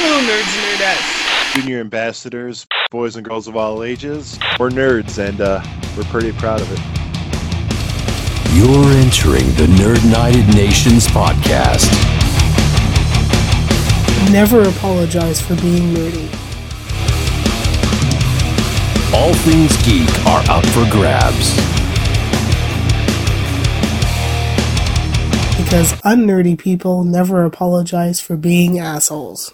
Hello, nerds and nerdettes. Junior ambassadors, boys and girls of all ages. We're nerds, and uh, we're pretty proud of it. You're entering the Nerd United Nations podcast. Never apologize for being nerdy. All things geek are up for grabs. Because unnerdy people never apologize for being assholes.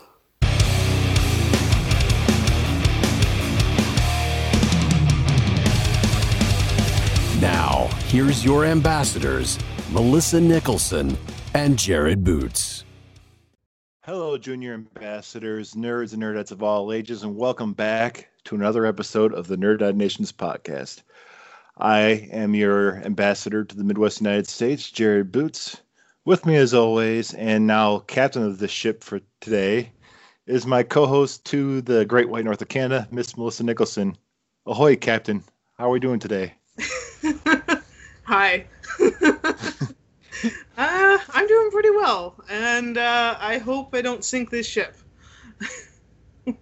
Here's your ambassadors, Melissa Nicholson and Jared Boots. Hello, Junior ambassadors, nerds and nerdettes of all ages, and welcome back to another episode of the Nerd Nations podcast. I am your ambassador to the Midwest United States, Jared Boots. With me, as always, and now captain of the ship for today, is my co-host to the Great White North of Canada, Miss Melissa Nicholson. Ahoy, Captain! How are we doing today? Hi. uh, I'm doing pretty well, and uh, I hope I don't sink this ship.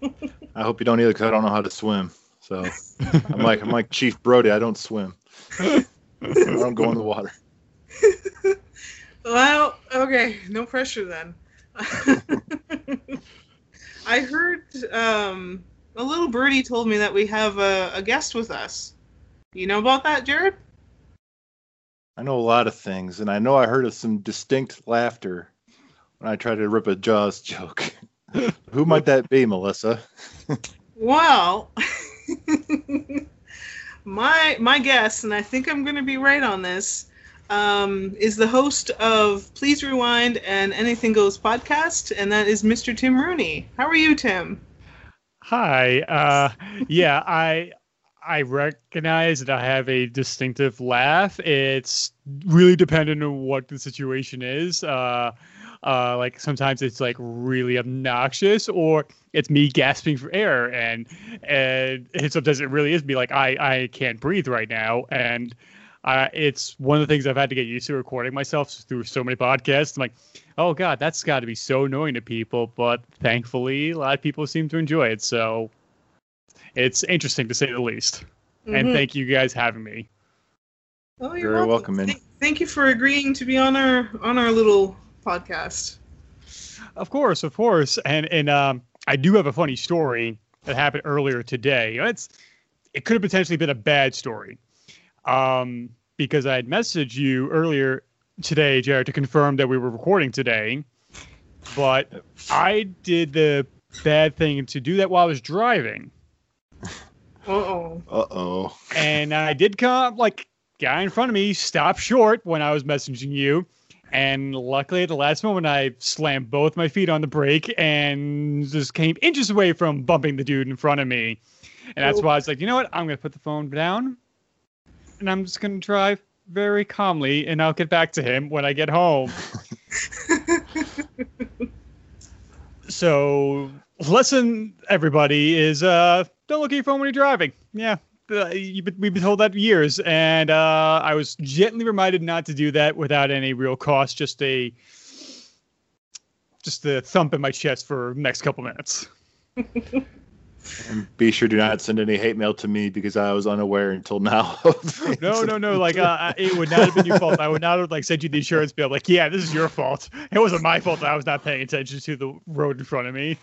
I hope you don't either, because I don't know how to swim. So I'm like I'm like Chief Brody. I don't swim. I don't go in the water. Well, okay, no pressure then. I heard um, a little birdie told me that we have a, a guest with us. You know about that, Jared? I know a lot of things, and I know I heard of some distinct laughter when I tried to rip a Jaws joke. Who might that be, Melissa? Well, my my guess, and I think I'm going to be right on this, um, is the host of Please Rewind and Anything Goes podcast, and that is Mr. Tim Rooney. How are you, Tim? Hi. Uh, yeah, I I recognize that I have a distinctive laugh. It's really dependent on what the situation is. Uh, uh, like sometimes it's like really obnoxious, or it's me gasping for air, and and, sometimes it really is me like I I can't breathe right now, and uh, it's one of the things I've had to get used to recording myself through so many podcasts. I'm like, oh god, that's got to be so annoying to people, but thankfully a lot of people seem to enjoy it, so it's interesting to say the least. And Mhm. thank you guys having me. Oh, you're Very welcome, man. Thank, thank you for agreeing to be on our on our little podcast. Of course, of course, and and um, I do have a funny story that happened earlier today. It's it could have potentially been a bad story, um, because I had messaged you earlier today, Jared, to confirm that we were recording today, but I did the bad thing to do that while I was driving, Uh oh. Uh oh. and I did come like guy in front of me stopped short when I was messaging you. And luckily, at the last moment, I slammed both my feet on the brake and just came inches away from bumping the dude in front of me. And that's why I was like, you know what? I'm going to put the phone down and I'm just going to drive very calmly and I'll get back to him when I get home. so, lesson, everybody, is uh, don't look at your phone when you're driving. Yeah. Uh, we've been told that for years, and uh, I was gently reminded not to do that without any real cost. Just a, just a thump in my chest for the next couple minutes. And be sure do not send any hate mail to me because I was unaware until now. No, no, no. Like, uh, it would not have been your fault. I would not have like sent you the insurance bill. Like, yeah, this is your fault. It wasn't my fault that I was not paying attention to the road in front of me.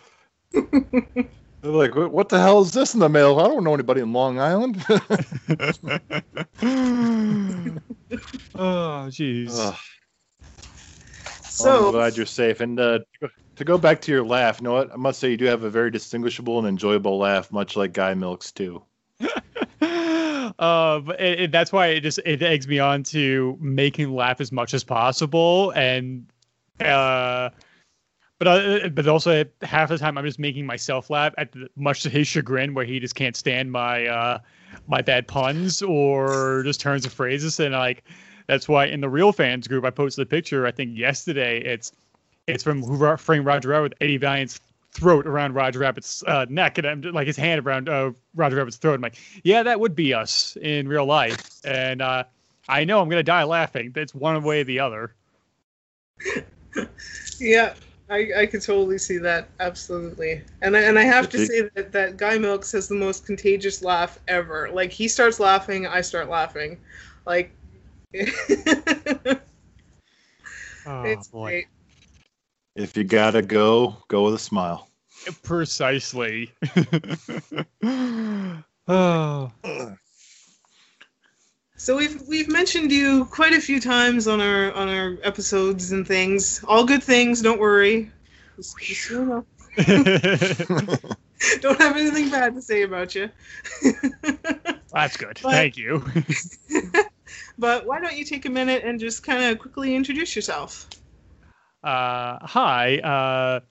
They're like, what, what the hell is this in the mail? I don't know anybody in Long Island. oh, jeez. Ugh. So I'm glad you're safe. And uh, to go back to your laugh, you know what? I must say you do have a very distinguishable and enjoyable laugh, much like Guy Milks too. uh, but it, it- that's why it just it eggs me on to making laugh as much as possible, and uh, but uh, but also half the time I'm just making myself laugh at much to his chagrin, where he just can't stand my uh my bad puns or just turns of phrases, and like that's why in the real fans group I posted a picture I think yesterday. It's it's from Framed Roger Rabbit with Eddie Valiant's throat around Roger Rabbit's uh, neck, and I'm like his hand around uh, Roger Rabbit's throat. I'm like, yeah, that would be us in real life, and uh, I know I'm gonna die laughing. It's one way or the other. yeah, I, I could totally see that absolutely, and I, and I have to say that that Guy Milks has the most contagious laugh ever. Like he starts laughing, I start laughing, like oh, it's Oh boy. great. If you gotta go, go with a smile. Precisely. oh. So we've we've mentioned you quite a few times on our on our episodes and things. All good things. Don't worry. Just- just so you know. don't have anything bad to say about you. That's good. But- Thank you. but why don't you take a minute and just kind of quickly introduce yourself? Uh, hi, uh,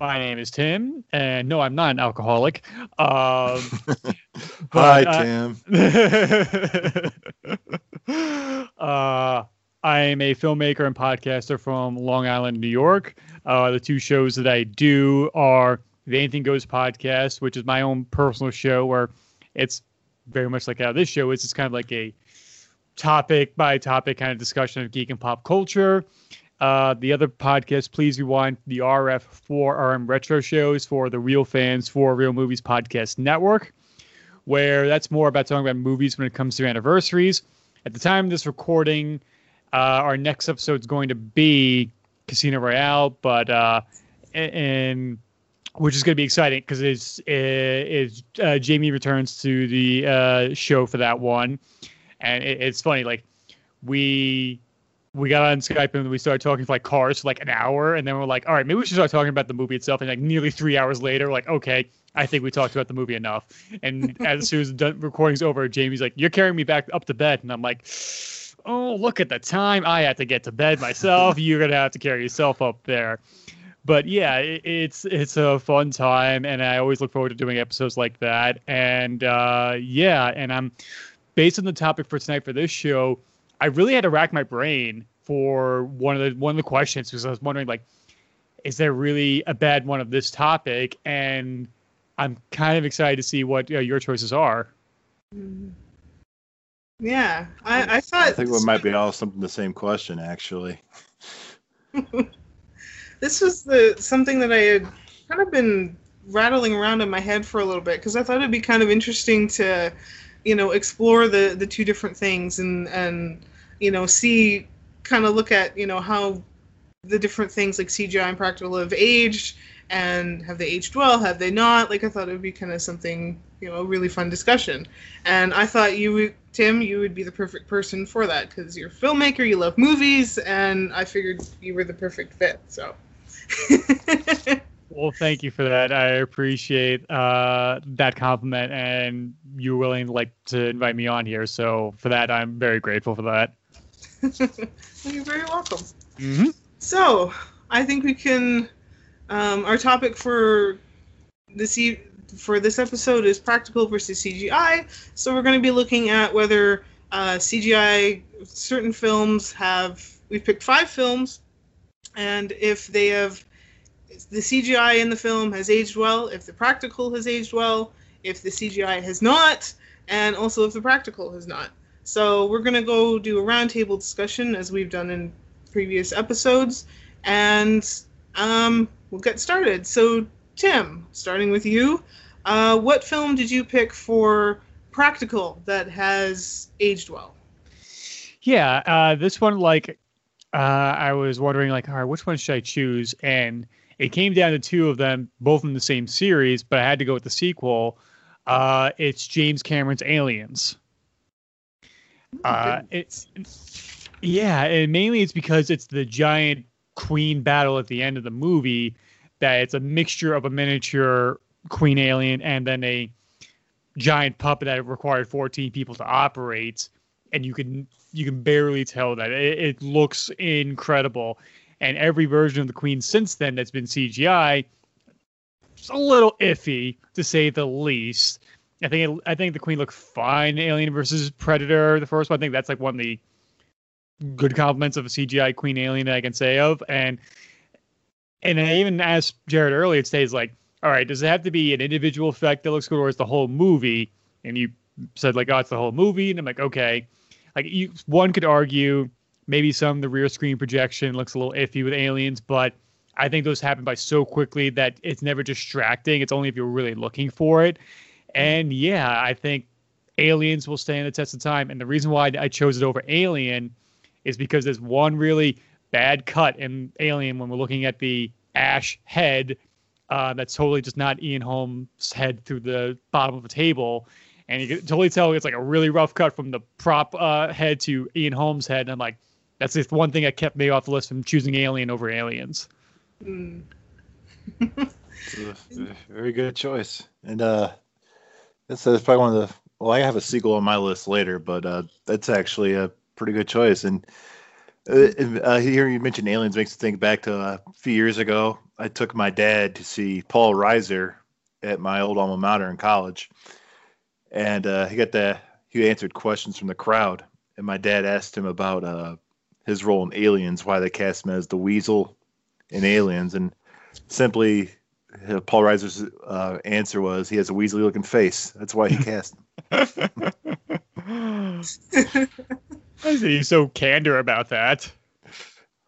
my name is Tim, and no, I'm not an alcoholic. Um, Hi, uh, Tim. uh, I am a filmmaker and podcaster from Long Island, New York. Uh, the two shows that I do are the Anything Goes podcast, which is my own personal show where it's very much like how this show is. It's kind of like a topic by topic kind of discussion of geek and pop culture. Uh, the other podcast, Please Rewind, the RF4RM retro shows for the Real Fans for Real Movies Podcast Network, where that's more about talking about movies when it comes to anniversaries. At the time of this recording, uh, our next episode is going to be Casino Royale, but uh, and which is going to be exciting because it's it's uh, Jamie returns to the uh, show for that one, and it, it's funny like we we got on Skype and we started talking for like cars for like an hour, and then we're like, all right, maybe we should start talking about the movie itself. And like nearly three hours later, like, okay, I think we talked about the movie enough. And as soon as the recording's over, Jamie's like, you're carrying me back up to bed, and I'm like, oh, look at the time. I have to get to bed myself. You're gonna have to carry yourself up there. But yeah, it, it's it's a fun time, and I always look forward to doing episodes like that. And uh, yeah, and I'm based on the topic for tonight for this show. I really had to rack my brain for one of the one of the questions because I was wondering like, is there really a bad one of this topic? And I'm kind of excited to see what uh, your choices are. Yeah, I, I thought I think we might be all something the same question, actually. this was the something that I had kind of been rattling around in my head for a little bit because I thought it'd be kind of interesting to, you know, explore the the two different things and and you know see kind of look at you know how the different things like CGI and practical have aged and have they aged well have they not like I thought it would be kind of something you know a really fun discussion and I thought you would Tim you would be the perfect person for that because you're a filmmaker you love movies and I figured you were the perfect fit so Well, thank you for that. I appreciate uh, that compliment, and you're willing like to invite me on here. So for that, I'm very grateful for that. You're very welcome. Mm-hmm. So, I think we can. Um, our topic for this e- for this episode is practical versus CGI. So we're going to be looking at whether uh, CGI certain films have. We've picked five films, and if they have the CGI in the film has aged well, if the practical has aged well, if the CGI has not, and also if the practical has not. So we're going to go do a roundtable discussion as we've done in previous episodes, and um, we'll get started. So, Tim, starting with you, uh, what film did you pick for practical that has aged well? Yeah, uh, this one, like, uh, I was wondering, like, all right, which one should I choose? And it came down to two of them, both in the same series, but I had to go with the sequel. Uh, it's James Cameron's Aliens. Uh, it's yeah, and mainly it's because it's the giant queen battle at the end of the movie. That it's a mixture of a miniature queen alien and then a giant puppet that required 14 people to operate, and you can you can barely tell that it, it looks incredible. And every version of the queen since then that's been CGI, it's a little iffy to say the least. I think it, I think the Queen looked fine. in Alien versus Predator, the first one. I think that's like one of the good compliments of a CGI Queen Alien that I can say of. And and I even asked Jared earlier today, is like, all right, does it have to be an individual effect that looks good, or is the whole movie? And you said like, oh, it's the whole movie, and I'm like, okay. Like you, one could argue maybe some of the rear screen projection looks a little iffy with aliens, but I think those happen by so quickly that it's never distracting. It's only if you're really looking for it. And yeah, I think Aliens will stand the test of time. And the reason why I chose it over Alien is because there's one really bad cut in Alien when we're looking at the Ash head. Uh, that's totally just not Ian Holm's head through the bottom of a table. And you can totally tell it's like a really rough cut from the prop uh, head to Ian Holm's head. And I'm like, that's the one thing that kept me off the list from choosing Alien over Aliens. Mm. Very good choice. And uh, that's, probably one of the. Well, I have a sequel on my list later, but uh, that's actually a pretty good choice. And uh, uh, here you mentioned aliens makes me think back to uh, a few years ago. I took my dad to see Paul Reiser at my old alma mater in college, and uh, he got the he answered questions from the crowd. And my dad asked him about uh, his role in Aliens, why they cast him as the Weasel in Aliens, and simply Paul Reiser's uh, answer was he has a weaselly looking face. That's why he cast him. I see you so candor about that.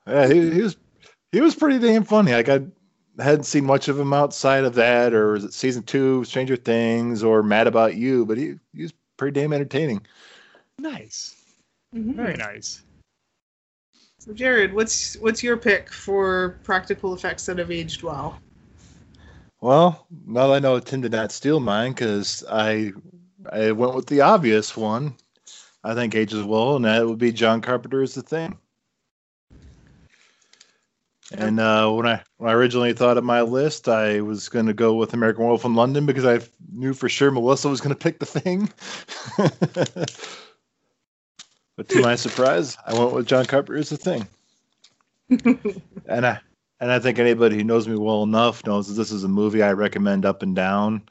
Yeah, he, he was he was pretty damn funny. Like I hadn't seen much of him outside of that, or was it season two, Stranger Things, or Mad About You? But he he was pretty damn entertaining. Nice, Mhm. very nice. So, Jared, what's what's your pick for practical effects that have aged well? Well, now that I know Tim did not steal mine because I I went with the obvious one. I think ages well, and that would be John Carpenter Carpenter's The Thing. And uh, when I when I originally thought of my list, I was going to go with American Wolf in London because I knew for sure Melissa was going to pick The Thing. but to my surprise, I went with John Carpenter Carpenter's The Thing. and I and I think anybody who knows me well enough knows that this is a movie I recommend up and down.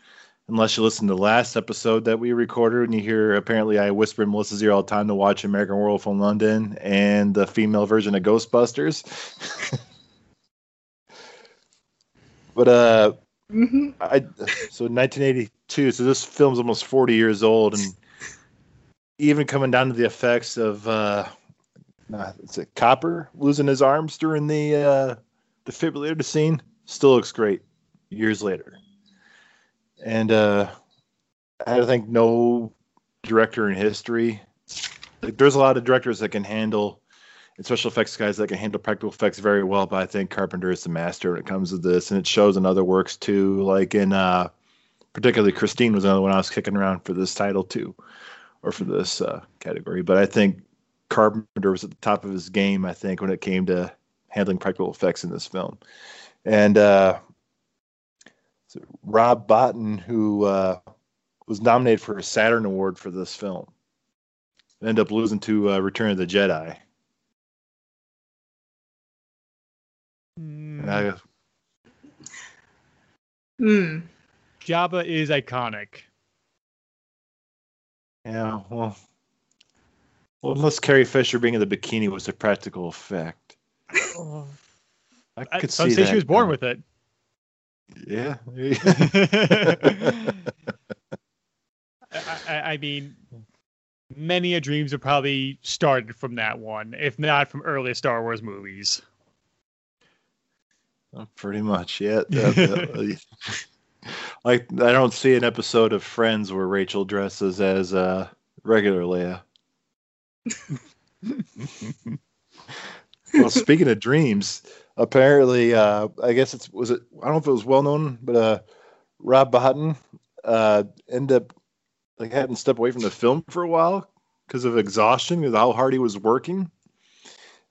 Unless you listen to the last episode that we recorded and you hear apparently I whisper in Melissa's ear all the time to watch American Werewolf in London and the female version of Ghostbusters. but uh hmm I so 1982. So this film's almost 40 years old, and even coming down to the effects of uh, uh it's a copper losing his arms during the uh, defibrillator scene still looks great years later. And uh, I think no director in history. Like, there's a lot of directors that can handle and special effects guys that can handle practical effects very well, but I think Carpenter is the master when it comes to this, and it shows in other works too. Like in uh, particularly Christine was another one I was kicking around for this title too, or for this uh, category. But I think Carpenter was at the top of his game. I think when it came to handling practical effects in this film, and uh, so Rob Bottin, who uh, was nominated for a Saturn Award for this film, ended up losing to uh, Return of the Jedi. Mm, And I, Hmm. Jabba is iconic. yeah, well, well, unless Carrie Fisher being in the bikini was a practical effect, I I, could some see say that. she was born with it. Yeah. I, I, I mean, many a dreams have probably started from that one, if not from earlier Star Wars movies. Oh, Pretty much, yeah. That- like I don't see an episode of Friends where Rachel dresses as uh, regular Leia. Well, speaking of dreams, apparently, uh, I guess it's was it. I don't know if it was well known, but uh, Rob Bottin uh, ended up like hadn't stepped away from the film for a while because of exhaustion, because how hard he was working.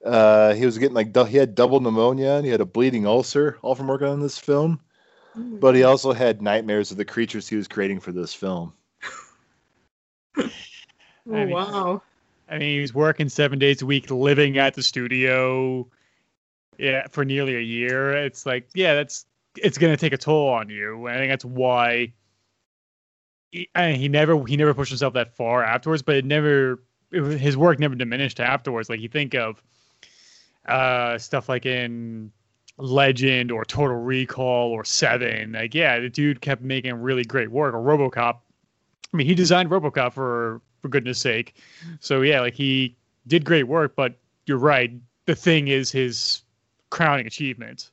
Uh, he was getting like he had double pneumonia and he had a bleeding ulcer all from working on this film. But he also had nightmares of the creatures he was creating for this film. Oh, I mean- wow. I mean, he was working seven days a week, living at the studio, yeah, for nearly a year. It's like, yeah, that's it's gonna take a toll on you. And I think that's why he, he never he never pushed himself that far afterwards. But it never it, his work never diminished afterwards. Like you think of uh stuff like in Legend or Total Recall or Seven. Like, yeah, the dude kept making really great work. Or RoboCop. I mean, he designed RoboCop for for goodness sake. So yeah, like he did great work, but you're right. The thing is his crowning achievement.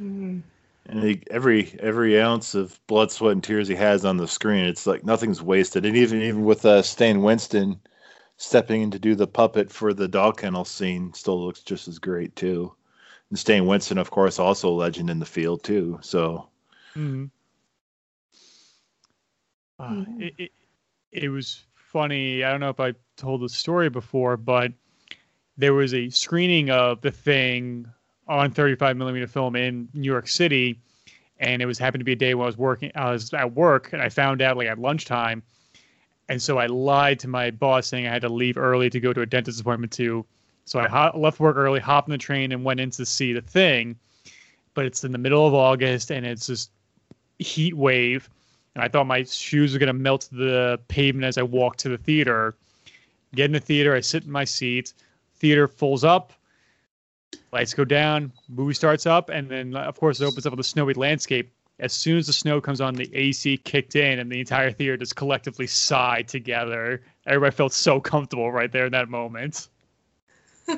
Mhm. And he, every every ounce of blood, sweat, and tears he has on the screen, it's like nothing's wasted. And even even with uh, Stan Winston stepping in to do the puppet for the dog kennel scene, still looks just as great too. And Stan Winston, of course, also a legend in the field too. So Mhm. Uh, Mhm. it, it, it was funny. I don't know if I told the story before, but there was a screening of the thing on 35 millimeter film in New York City, and it was happened to be a day when I was working. I was at work, and I found out like at lunchtime, and so I lied to my boss saying I had to leave early to go to a dentist appointment too. So I ho- left work early, hopped on the train, and went in to see the thing. But it's in the middle of August, and it's just heat wave and I thought my shoes were gonna melt the pavement as I walked to the theater. Get in the theater, I sit in my seat. Theater fills up, lights go down, movie starts up, and then of course it opens up with a snowy landscape. As soon as the snow comes on, the AC kicked in, and the entire theater just collectively sighed together. Everybody felt so comfortable right there in that moment.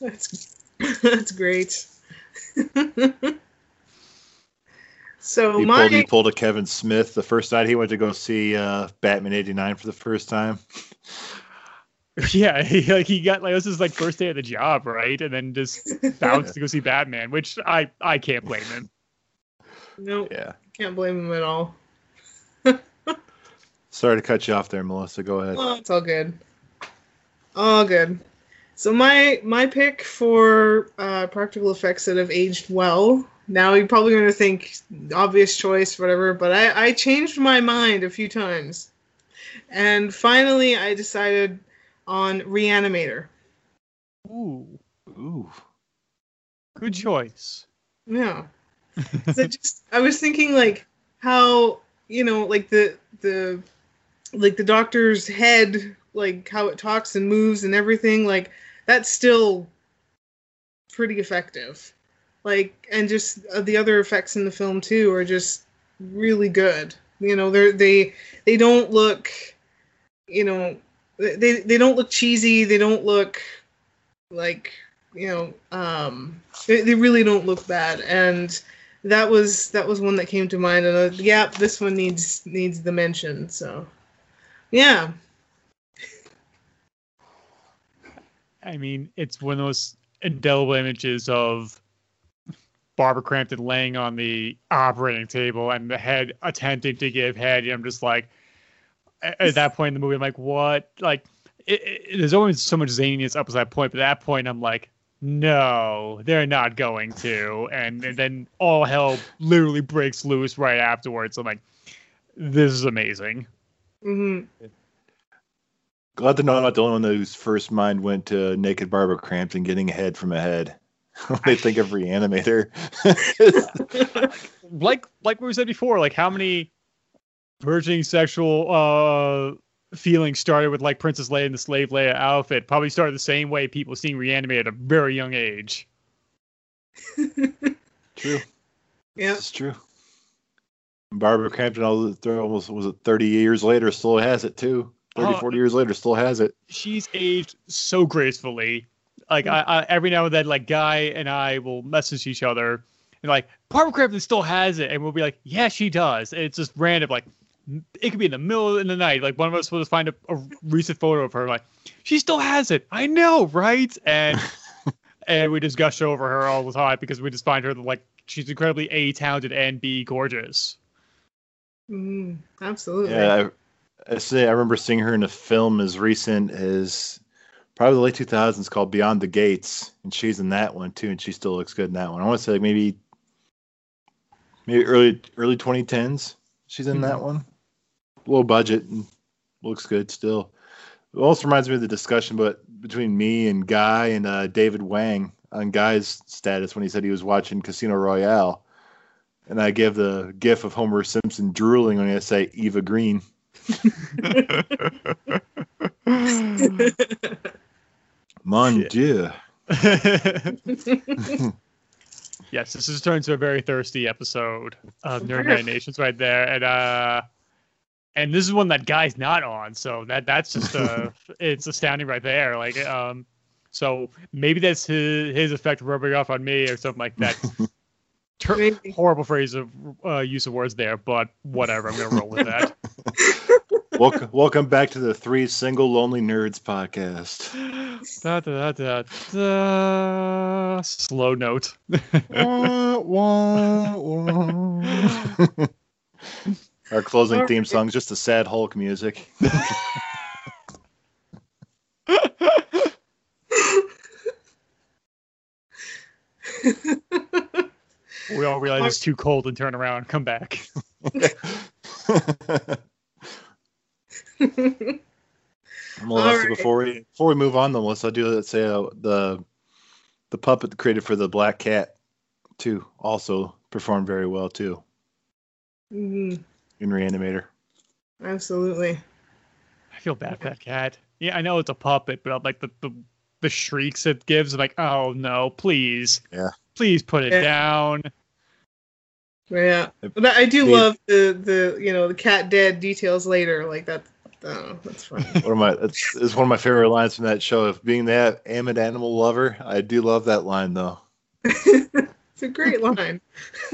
that's that's great. so he my pulled he pulled a Kevin Smith the first night he went to go see uh, Batman '89 for the first time. Yeah, he like he got like this is like first day of the job, right? And then just bounced to go see Batman, which I I can't blame him. no, Yeah. can't blame him at all. Sorry to cut you off there, Melissa. Go ahead. Oh, it's all good. All good. So my my pick for uh, practical effects that have aged well. Now you're probably going to think obvious choice, whatever, but I, I changed my mind a few times, and finally I decided on Reanimator. Ooh, Ooh. good choice. Yeah. I just I was thinking like how you know like the the like the doctor's head like how it talks and moves and everything like that's still pretty effective. Like and just uh, the other effects in the film too are just really good. You know they're they they don't look you know they they don't look cheesy. They don't look like you know um they, they really don't look bad and that was that was one that came to mind and uh, yeah this one needs needs the mention so yeah I mean, it's one of those indelible images of Barbara Crampton laying on the operating table and the head attempting to give head. And I'm just like, at that point in the movie, I'm like, what? Like, it, it, there's always so much zaniness up to that point, but at that point, I'm like, no, they're not going to. And, and then all hell literally breaks loose right afterwards. I'm like, this is amazing. hmm Glad to know I'm not the only one whose first mind went to naked Barbara Crampton getting a head from a head. when they think of Reanimator. like like we said before, like how many merging sexual uh feelings started with like Princess Leia in the slave Leia outfit probably started the same way people seeing reanimated at a very young age. true. yeah It's true. Barbara Crampton, almost was it 30 years later, still has it too. 30, Oh, 40 years later, still has it. She's aged so gracefully. Like I, I every now and then, like Guy and I will message each other and like Barbara Crampton still has it, and we'll be like, yeah, she does. And it's just random, like it could be in the middle of the night. Like one of us will just find a, a recent photo of her, like she still has it. I know, right? And and we just gush over her all the time because we just find her like she's incredibly a talented and b gorgeous. Mhm. absolutely Yeah, I, I say I remember seeing her in a film as recent as probably the late 2000s called Beyond the Gates, and she's in that one too, and she still looks good in that one. I want to say like maybe maybe early early 2010s. She's in that one. Low budget and looks good still. It also reminds me of the discussion, but between me and Guy and uh, David Wang on Guy's status when he said he was watching Casino Royale, and I give the gif of Homer Simpson drooling when I say Eva Green. Mon Yeah. Dieu. yes, this has turned to a very thirsty episode of Nerd Night Nations right there, and uh, and this is one that guy's not on, so that that's just uh, it's astounding right there. Like, um, So maybe that's his, his effect rubbing off on me or something like that. Ter- horrible phrase of uh, use of words there, but whatever. I'm gonna roll with that. Welcome, welcome back to the Three Single Lonely Nerds podcast. da, da, da, da, da. Slow note. Wah, wah, wah. Our closing All theme song is just the sad Hulk music. we all realize it's too cold and turn around and come back. Melissa, Alright. before we before we move on, though, Melissa, I do let's say uh, the the puppet created for the Black Cat too also performed very well too Mhm, in Reanimator. Absolutely. I feel bad for that cat. Yeah, I know it's a puppet, but I'm like the, the the shrieks it gives, I'm like, oh no, please. Yeah. Please put it Yeah. down. Yeah, but I do The- love the the you know the cat dead details later. Like that. Oh, that's funny. One of my it's, it's one of my favorite lines from that show. Of being that am an animal lover, I do love that line though. it's a great line.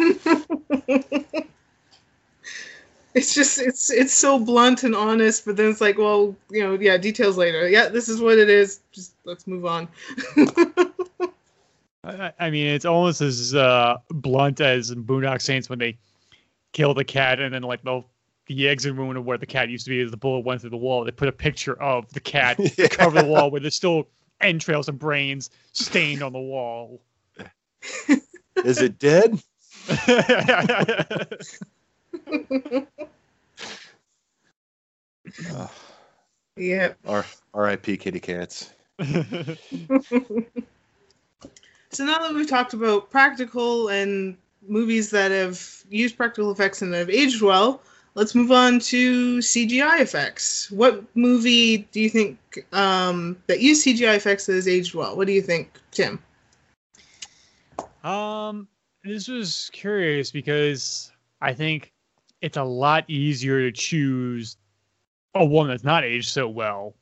it's just it's it's so blunt and honest, but then it's like, well, you know, yeah, details later. Yeah, this is what it is. Just let's move on. I, I mean, it's almost as uh, blunt as in Boondock Saints when they kill the cat and then like the the exit wound of where the cat used to be as the bullet went through the wall. They put a picture of the cat Yeah. cover the wall where there's still entrails and brains stained on the wall. Is it dead? Uh, yeah. R- R.I.P. Kitty cats. So now that we've talked about practical and movies that have used practical effects and have aged well, let's move on to CGI effects. What movie do you think um, that used CGI effects that has aged well? What do you think, Tim? Um, this was curious because I think it's a lot easier to choose a one that's not aged so well.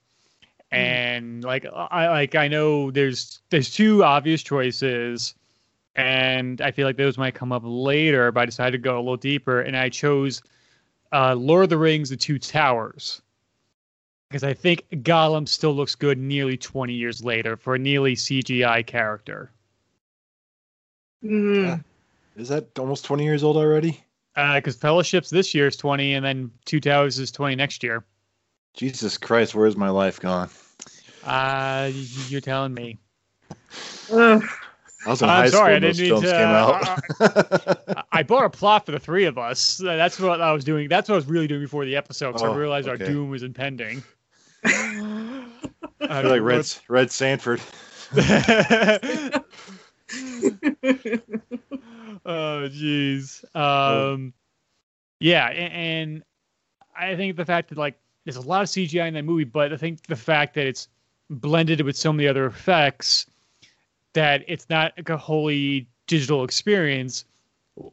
And like I like I know there's there's two obvious choices, and I feel like those might come up later. But I decided to go a little deeper, and I chose uh, Lord of the Rings: The Two Towers because I think Gollum still looks good nearly 20 years later for a nearly CGI character. Mhm. Yeah. Is that almost 20 years old already? because Fellowship's this year is 20, and then Two Towers is 20 next year. Jesus Christ, where's my life gone? Uh, you're telling me. I was in I'm high sorry, I school those didn't films mean came to- out. I- I bought a plot for the three of us. That's what I was doing. That's what I was really doing before the episode, because Oh, I realized okay. our doom was impending. I feel like Red, Red Sanford. oh jeez um yeah a- and, i think the fact that like there's a lot of cgi in that movie but i think the fact that it's blended with so many other effects that it's not like a wholly digital experience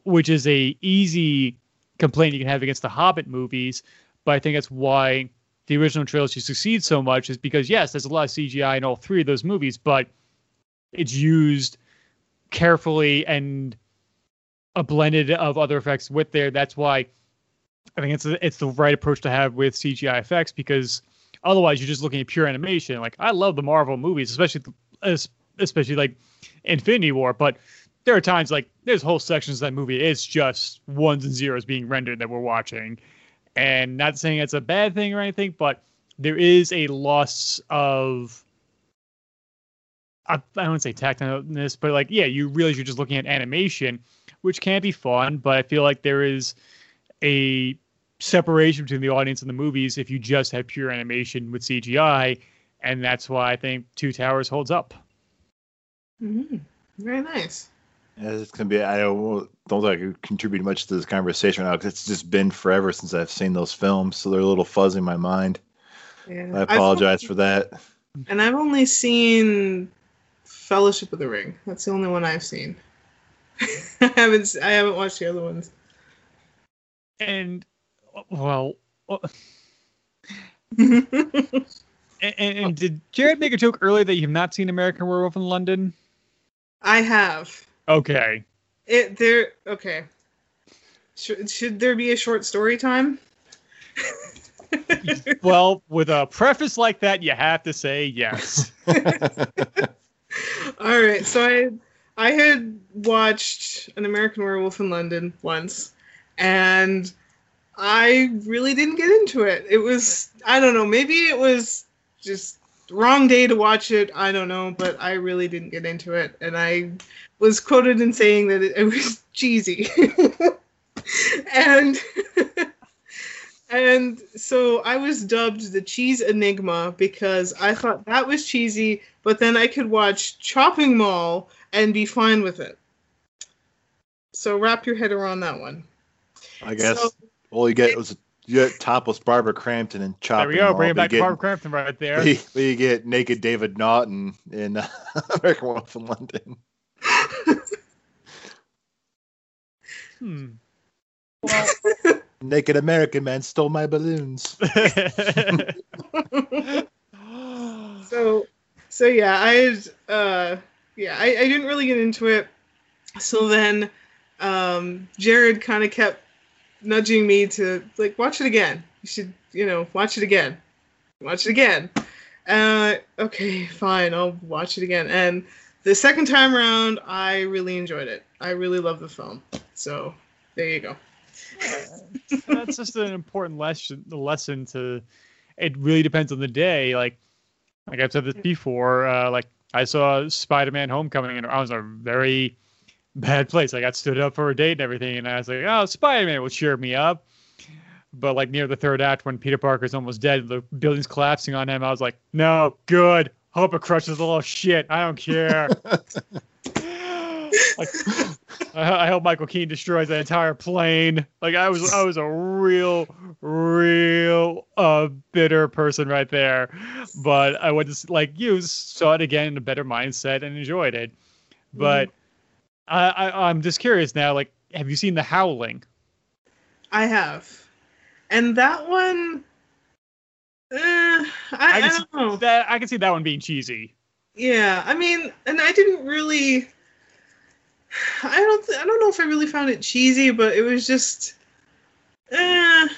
which is a easy complaint you can have against the hobbit movies but i think that's why the original trilogy succeeds so much is because yes there's a lot of cgi in all three of those movies but it's used carefully and a blended of other effects with there. That's why I think it's it's the right approach to have with CGI effects because otherwise you're just looking at pure animation. Like I love the Marvel movies, especially es- especially like Infinity War, but there are times like there's whole sections of that movie it's just ones and zeros being rendered that we're watching, and not saying it's a bad thing or anything, but there is a loss of I, I don't say tactileness, but like, yeah, you realize you're just looking at animation, which can be fun, but I feel like there is a separation between the audience and the movies if you just have pure animation with CGI, and that's why I think Two Towers holds up. Mhm. Very nice. Yeah, it's gonna be. I don't don't think I could contribute much to this conversation now because it's just been forever since I've seen those films, so they're a little fuzzy in my mind. Yeah. I I've- apologize for that. and I've only seen Fellowship of the Ring. That's the only one I've seen. I haven't. s- I haven't watched the other ones. And well, uh, And, and, and did Jared make a joke earlier that you've not seen American Werewolf in London? I have. Okay. It there. Okay. Should, should there be a short story time? Well, with a preface like that, you have to say yes. All right. So I I had watched An American Werewolf in London once, and I really didn't get into it. It was I don't know. Maybe it was just wrong day to watch it. I don't know, but I really didn't get into it, and I was quoted in saying that it, it was cheesy. and and so I was dubbed the cheese enigma because I thought that was cheesy, but then I could watch Chopping Mall and be fine with it. So wrap your head around that one. I guess So- all you get was you get topless Barbara Crampton and there we go. Mall, Bring back get- Barbara Crampton right there. You, you get naked David Naughton in uh, American Werewolf in London. Hmm. Naked American man stole my balloons. so so yeah i uh yeah I, I didn't really get into it so then um jared kind of kept nudging me to like watch it again you should you know watch it again watch it again uh okay fine i'll watch it again and the second time around i really enjoyed it i really love the film so there you go That's just an important lesson. The lesson to it really depends on the day. Like, like I've said this before. Uh, like I saw Spider-Man: Homecoming, and I was a very bad place. I got stood up for a date and everything, and I was like, "Oh, Spider-Man will cheer me up." But like near the third act, when Peter Parker's almost dead, the building's collapsing on him. I was like, "No, good. Hope it crushes a little shit. I don't care." like, I, hope Michael Keaton destroys the entire plane. Like I was, I was a real, real uh, bitter person right there. But I went to like you saw it again in a better mindset and enjoyed it. But I, I, I'm just curious now. Like, have you seen The Howling? i have and that one uh, I, I, can see don't know That I can see that one being cheesy. Yeah, I mean, and I didn't really. I don't. Th- I don't know if I really found it cheesy, but it was just. Eh, I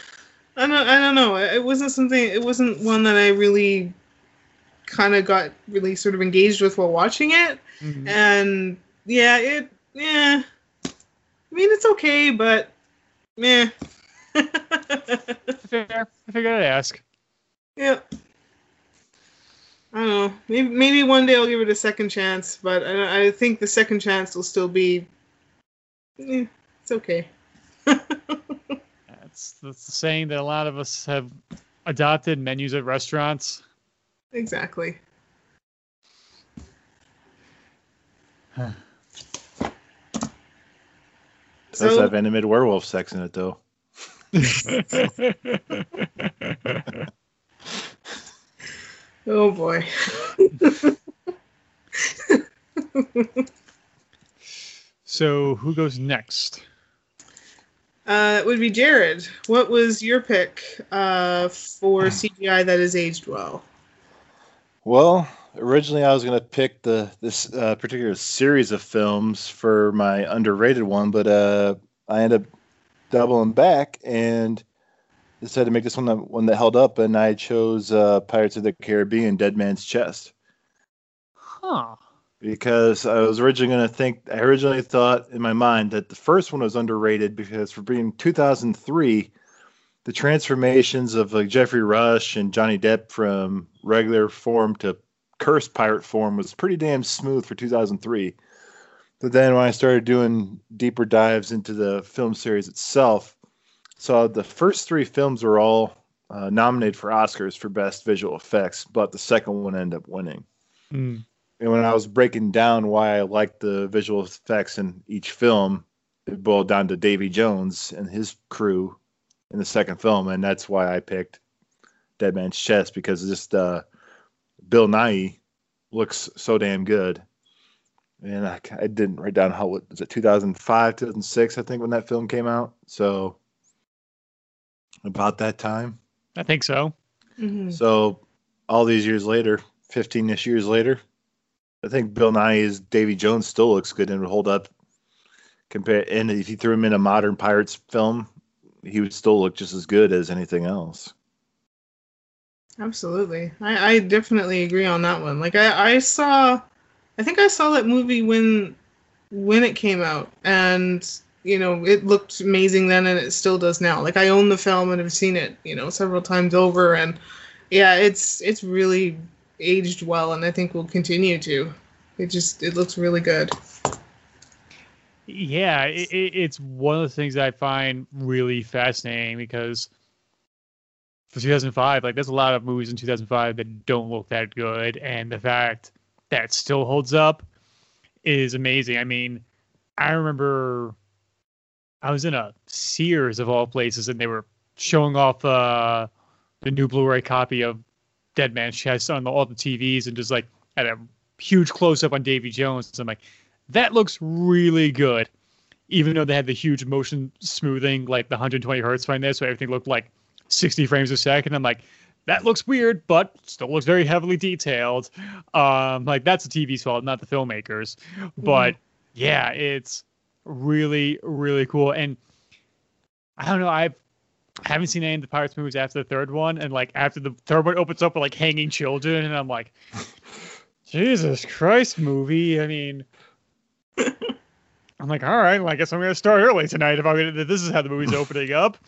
don't. I don't know. It wasn't something. It wasn't one that I really. Kind of got really sort of engaged with while watching it, Mhm. and yeah, it. Yeah. I mean, it's okay, but. Meh. Fair. I figured I'd ask. Yeah. I don't know. Maybe maybe one day I'll give it a second chance, but I, I think the second chance will still be. Eh, it's okay. That's that's the saying that a lot of us have adopted menus at restaurants. Exactly. Does So- have animated werewolf sex in it though. Oh boy. so who goes next? Uh, that would be Jared. What was your pick uh, for CGI that has aged well? Well, originally I was gonna pick the this uh, particular series of films for my underrated one, but uh, I ended up doubling back and decided to make this one the one that held up, and I chose uh, Pirates of the Caribbean: Dead Man's Chest Huh. because I was originally gonna think. I originally thought in my mind that the first one was underrated because for being 2003. The transformations of like Geoffrey Rush and Johnny Depp from regular form to cursed pirate form was pretty damn smooth for 2003. But then when I started doing deeper dives into the film series itself, saw the first three films were all uh, nominated for Oscars for best visual effects, but the second one ended up winning. Mm. And when I was breaking down why I liked the visual effects in each film, it boiled down to Davy Jones and his crew in the second film, and that's why I picked Dead Man's Chest because just uh, Bill Nighy looks so damn good. And I, I didn't write down how what was it 2005, 2006, I think when that film came out. So about that time. I think so. Mhm. So all these years later, 15 ish years later, I think Bill Nighy's Davy Jones still looks good and would hold up. Compared, and if you threw him in a modern Pirates film, he would still look just as good as anything else. Absolutely. I, I definitely agree on that one. Like I, I saw I think I saw that movie when when it came out and you know, it looked amazing then and it still does now. Like I own the film and have seen it, you know, several times over and yeah, it's it's really aged well and I think will continue to. It just it looks really good. Yeah, it, it's one of the things I find really fascinating because for 2005, like there's a lot of movies in 2005 that don't look that good, and the fact that still holds up is amazing. I mean, I remember I was in a Sears of all places, and they were showing off uh, the new Blu-ray copy of Dead Man's Chest on the, all the TVs, and just like had a huge close-up on Davy Jones. So I'm like, that looks really good, even though they had the huge motion smoothing, like the 120 hertz behind there, so everything looked like 60 frames a second. I'm like, that looks weird, but still looks very heavily detailed. Um, like that's the TV's fault, not the filmmakers. But yeah, it's really, really cool. And I don't know, I've I haven't seen any of the Pirates movies after the third one, and like after the third one opens up with like hanging children, and I'm like, Jesus Christ, movie. I mean, I'm like, all right, well, I guess I'm gonna start early tonight if I'm gonna. This is how the movie's opening up.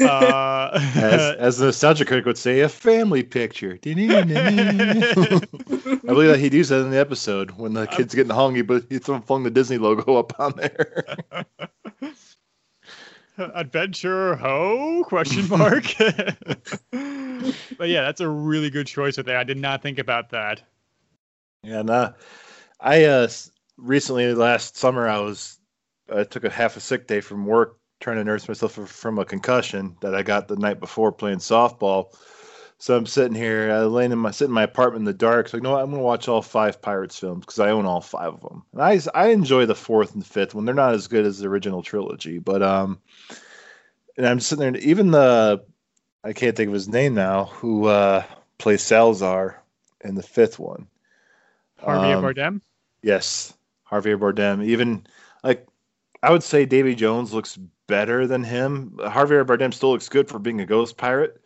Uh, As, as the nostalgia critic would say, a family picture. I believe that he'd use that in the episode when the kid's getting hung. He but he flung the Disney logo up on there. Adventure Ho? Question mark. but yeah, that's a really good choice right there. I did not think about that. And uh, I uh, s- recently last summer I was I took a half a sick day from work trying to nurse myself from a concussion that I got the night before playing softball. So I'm sitting here, I laying in my sitting in my apartment in the dark. So you know what? I'm gonna watch all five Pirates films because I own all five of them. And I I enjoy the fourth and fifth one. They're not as good as the original trilogy, but um, and I'm sitting there. and Even the I can't think of his name now, who uh plays Salazar in the fifth one. Javier Um, Bardem. Yes, Javier Bardem. Even like I would say Davy Jones looks better than him. Javier Bardem still looks good for being a ghost pirate,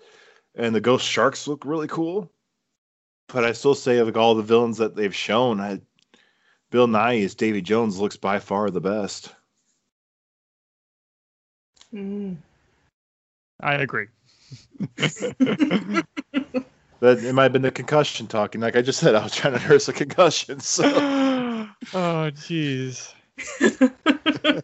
and the ghost sharks look really cool. But I still say of like, all the villains that they've shown, I, Bill Nighy as Davy Jones looks by far the best. Mm. I agree. But it might have been the concussion talking. Like I just said, I was trying to nurse a concussion. So oh, jeez.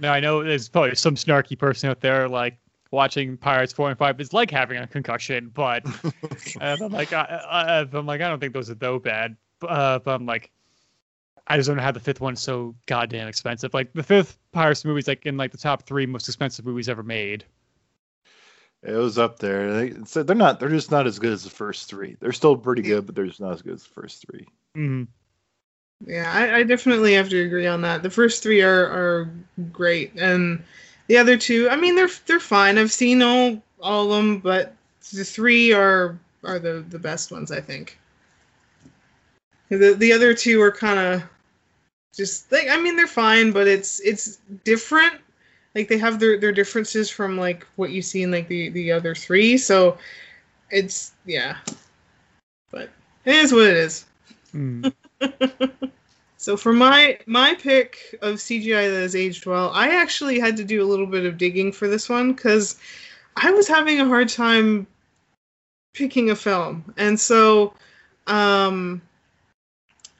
now I know there's probably some snarky person out there like watching Pirates four and five is like having a concussion, but I'm like, I, I'm like, I don't think those are though bad. Uh, but I'm like, I just don't know how the fifth one's so goddamn expensive. Like the fifth Pirates movie is like in like the top three most expensive movies ever made. it was up there. They, so they're not. They're just not as good as the first three. They're still pretty good, but they're just not as good as the first three. Mm. Yeah, I, I definitely have to agree on that. The first three are are great, and the other two, I mean, they're they're fine. I've seen all all of them, but the three are are the the best ones, I think. The the other two are kind of just like I mean, they're fine, but it's it's different. Like they have their their differences from like what you see in like the the other three, so it's yeah. But it is what it is. Mm. So for my my pick of CGI that has aged well, I actually had to do a little bit of digging for this one because I was having a hard time picking a film, and so um,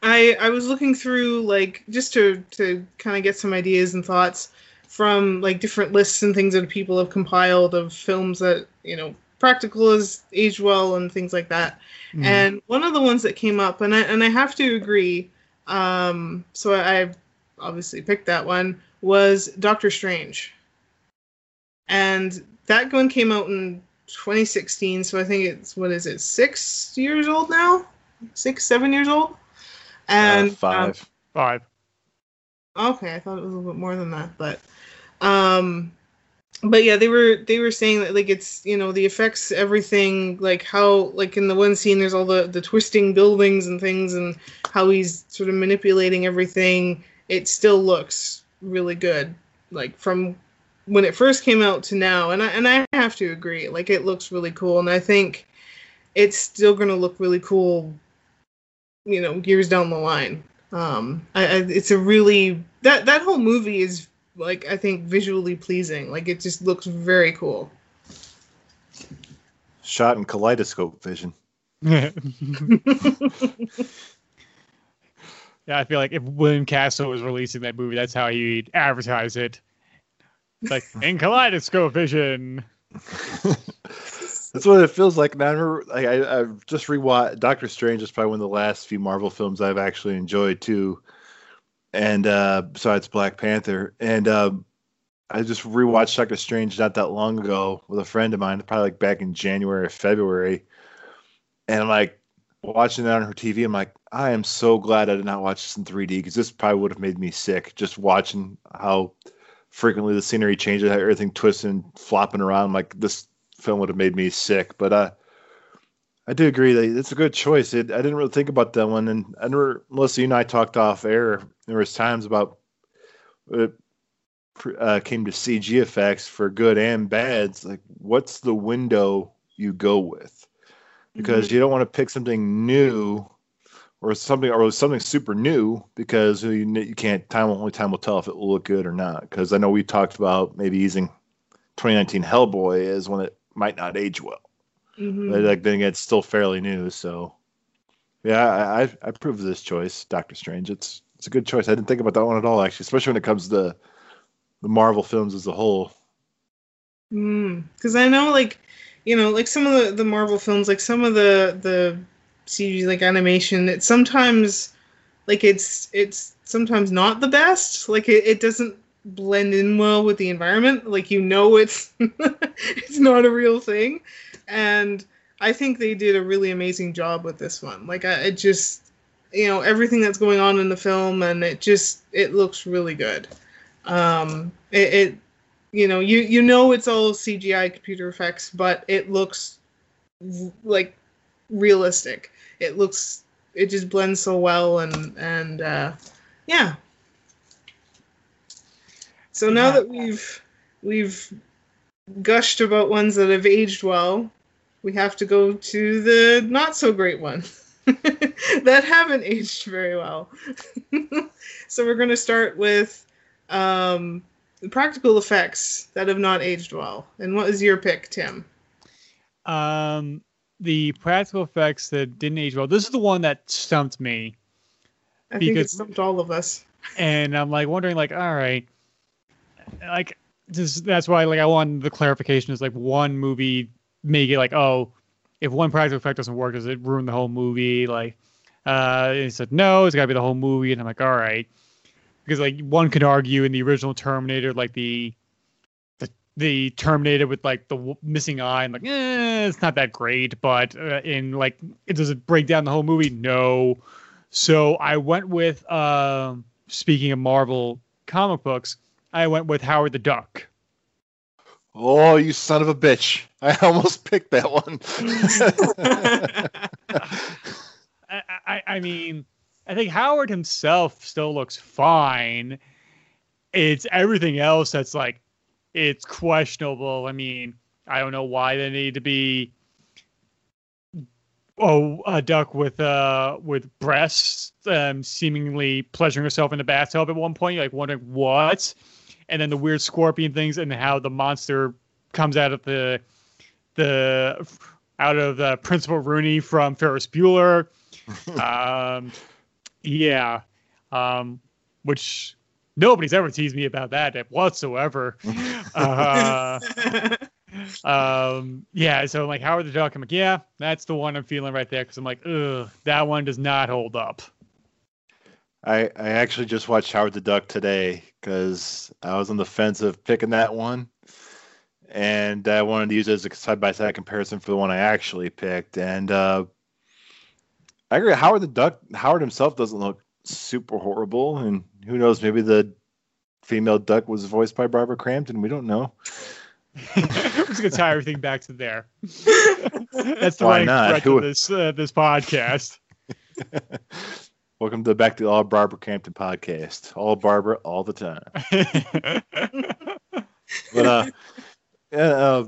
I I was looking through like just to to kind of get some ideas and thoughts from like different lists and things that people have compiled of films that you know practical has age well and things like that. Mm. And one of the ones that came up, and I and I have to agree. Um, so I, I obviously picked that one was Doctor Strange, and that one came out in 2016. So I think it's what is it, six years old now, six seven years old, and uh, five. Five. Okay, I thought it was a little bit more than that, but um but yeah, they were they were saying that like it's you know the effects, everything like how like in the one scene there's all the the twisting buildings and things and how he's sort of manipulating everything. It still looks really good, like from when it first came out to now, and I and I have to agree, like it looks really cool, and I think it's still going to look really cool, you know, years down the line. Um, I, I, it's a really that that whole movie is like I think visually pleasing. Like it just looks very cool. Shot in kaleidoscope vision. yeah, I feel like if William Castle was releasing that movie, that's how he'd advertise it. Like in kaleidoscope vision. That's what it feels like. Now, I remember, like, I, I've just rewatched Doctor Strange is probably one of the last few Marvel films I've actually enjoyed too. And uh, besides Black Panther, and uh, I just rewatched Doctor Strange not that long ago with a friend of mine, probably like back in January or February. And I'm like watching that on her TV. I'm like, I am so glad I did not watch this in 3D because this probably would have made me sick just watching how frequently the scenery changes, how everything twists and flopping around. Like this film would have made me sick. But uh, I do agree that it's a good choice. It, I didn't really think about that one, and I Melissa, you and I talked off air. There was times about it uh, came to CG effects for good and bad. It's like, what's the window you go with? Because mm-hmm. you don't want to pick something new or something or something super new because you, you can't time only time will tell if it will look good or not. Because I know we talked about maybe using 2019 Hellboy as one that might not age well. Mm-hmm. But like then it's still fairly new, so yeah, I, I I approve of this choice, Doctor Strange. It's it's a good choice. I didn't think about that one at all, actually, especially when it comes to the Marvel films as a whole. Because mm, I know, like, you know, like some of the, the Marvel films, like some of the the CG like animation, it sometimes like it's it's sometimes not the best. Like it, it doesn't blend in well with the environment. Like you know it's it's not a real thing. And I think they did a really amazing job with this one. Like I it just you know, everything that's going on in the film and it just it looks really good. Um it, it you know, you you know it's all CGI computer effects, but it looks like realistic. It looks it just blends so well and and uh yeah, so now that we've we've gushed about ones that have aged well, we have to go to the not so great ones that haven't aged very well. so we're going to start with um, the practical effects that have not aged well. And what is your pick, Tim? Um, the practical effects that didn't age well. This is the one that stumped me. I because, think it stumped all of us. And I'm like wondering, like, all right, like just that's why like I want the clarification is like one movie make it like oh if one practical effect doesn't work does it ruin the whole movie? Like uh he said no it's got to be the whole movie. And I'm like all right. Because like one could argue in the original Terminator like the the, the Terminator with like the w- missing eye and like eh, it's not that great. But uh, in like it does it break down the whole movie? No. So I went with um speaking of Marvel comic books I went with Howard the Duck. Oh, you son of a bitch. I almost picked that one. I, I, I, mean, I think Howard himself still looks fine. It's everything else that's like, it's questionable. I mean, I don't know why they need to be oh a duck with uh with breasts um seemingly pleasuring herself in the bathtub at one point you're like wondering what and then the weird scorpion things and how the monster comes out of the the out of the Principal Rooney from Ferris Bueller. um, yeah, um, which nobody's ever teased me about that whatsoever. uh, um, yeah, so I'm like Howard the Duck. I'm like, yeah, that's the one I'm feeling right there because I'm like, ugh, that one does not hold up. I I actually just watched Howard the Duck today because I was on the fence of picking that one, and I wanted to use it as a side by side comparison for the one I actually picked. And uh, I agree. Howard the Duck, Howard himself doesn't look super horrible, and who knows? Maybe the female duck was voiced by Barbara Crampton. We don't know. I'm just gonna tie everything back to there. That's the Why running not? Who- this uh, this podcast. Welcome to the back to the All Barbara Crampton podcast. All Barbara, all the time. But uh, yeah, uh,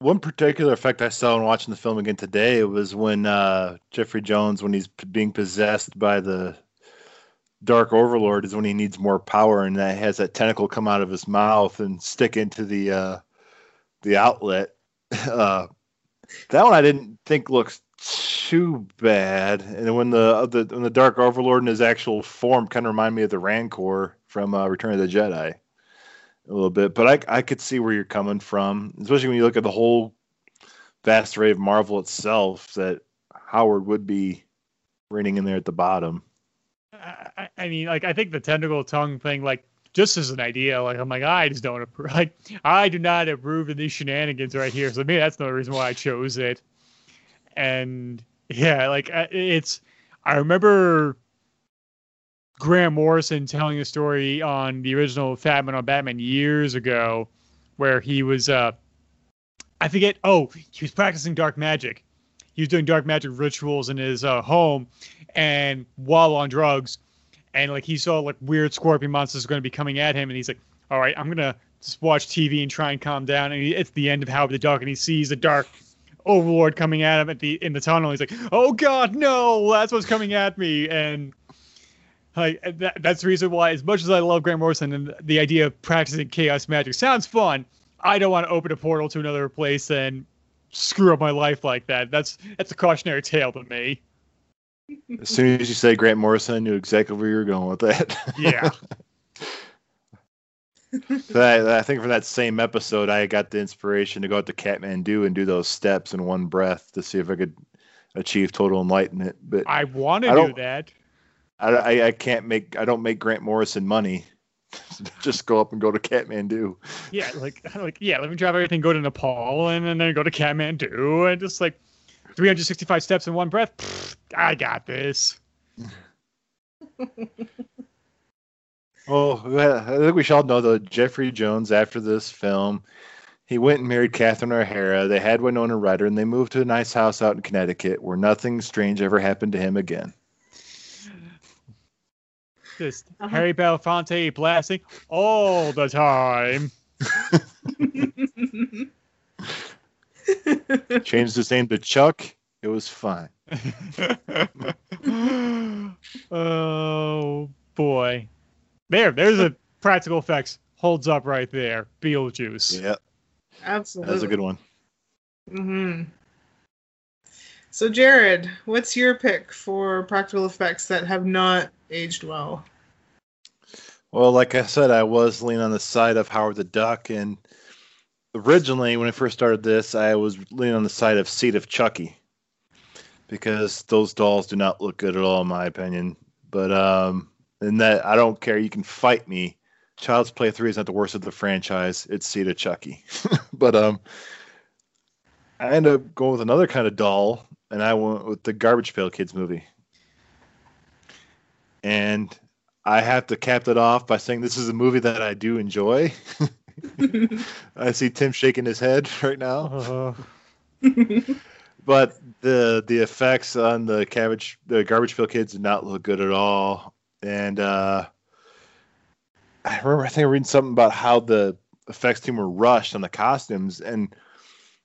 one particular effect I saw in watching the film again today was when uh, Jeffrey Jones, when he's p- being possessed by the Dark Overlord, is when he needs more power, and that has that tentacle come out of his mouth and stick into the uh, the outlet. Uh, that one I didn't think looks too bad, and when the, the when the Dark Overlord in his actual form kind of remind me of the Rancor from uh, Return of the Jedi a little bit, but I I could see where you're coming from, especially when you look at the whole vast array of Marvel itself. That Howard would be reigning in there at the bottom. I, I- I mean, like, I think the tentacle tongue thing, like, just as an idea, like, I'm like, I just don't approve. Like, I do not approve of these shenanigans right here. So maybe that's another reason why I chose it. And yeah, like, it's. I remember Grant Morrison telling a story on the original Fatman on Batman years ago, where he was, uh, I forget. Oh, he was practicing dark magic. He was doing dark magic rituals in his uh, home, and while on drugs, and like he saw like weird scorpion monsters going to be coming at him, and he's like, "All right, I'm gonna just watch TV and try and calm down." And it's the end of Howard the Duck, and he sees the dark overlord coming at him at the in the tunnel. He's like, "Oh God, no! That's what's coming at me!" And like that, that's the reason why, as much as I love Grant Morrison and the idea of practicing chaos magic sounds fun, I don't want to open a portal to another place and screw up my life like that. That's that's a cautionary tale to me. As soon as you say Grant Morrison, I knew exactly where you were going with that. Yeah. So I, I think from that same episode, I got the inspiration to go out to Kathmandu and do those steps in one breath to see if I could achieve total enlightenment. But I want to do that. I, I, I can't make I don't make Grant Morrison money. Just go up and go to Kathmandu. Yeah, like like yeah, let me drive everything, go to Nepal, and, then then go to Kathmandu, and just like 365 steps in one breath. Pfft, I got this. Well, I think we should all know that Jeffrey Jones, after this film, he went and married Catherine O'Hara. They had Winona Ryder, and writer and they moved to a nice house out in Connecticut where nothing strange ever happened to him again. Just Uh-huh. Harry Belafonte blasting all the time. Changed his name to Chuck. It was fine. oh boy, there, there's a practical effects holds up right there. Beetlejuice. Yeah, Absolutely. that was a good one. hmm So, Jared, what's your pick for practical effects that have not aged well? Well, like I said, I was leaning on the side of Howard the Duck, and originally, when I first started this, I was leaning on the side of Seed of Chucky because those dolls do not look good at all, in my opinion. But um, and that I don't care. You can fight me. Child's Play Three is not the worst of the franchise. It's Seed of Chucky. but um, I ended up going with another kind of doll, and I went with the Garbage Pail Kids movie. And I have to cap it off by saying this is a movie that I do enjoy. I see Tim shaking his head right now, Uh, but the the effects on the cabbage the garbage pail kids did not look good at all. And uh, I remember I think I read something about how the effects team were rushed on the costumes, and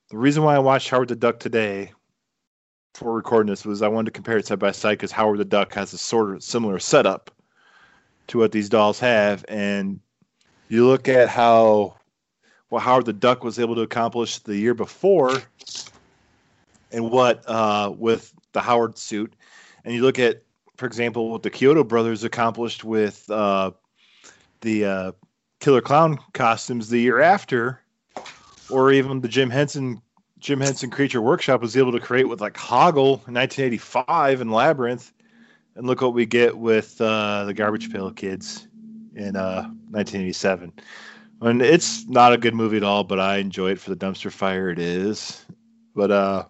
the reason why I watched Howard the Duck today for recording this was I wanted to compare it side by side because Howard the Duck has a sort of similar setup to what these dolls have, and you look at how what Howard the Duck was able to accomplish the year before, and what uh, with the Howard suit, and you look at, for example, what the Chiodo brothers accomplished with uh, the uh, Killer Clown costumes the year after, or even the Jim Henson Jim Henson Creature Workshop was able to create with like Hoggle in 1985 and Labyrinth, and look what we get with uh, the Garbage Pail Kids in uh, 1987. And it's not a good movie at all, but I enjoy it for the dumpster fire it is. But uh,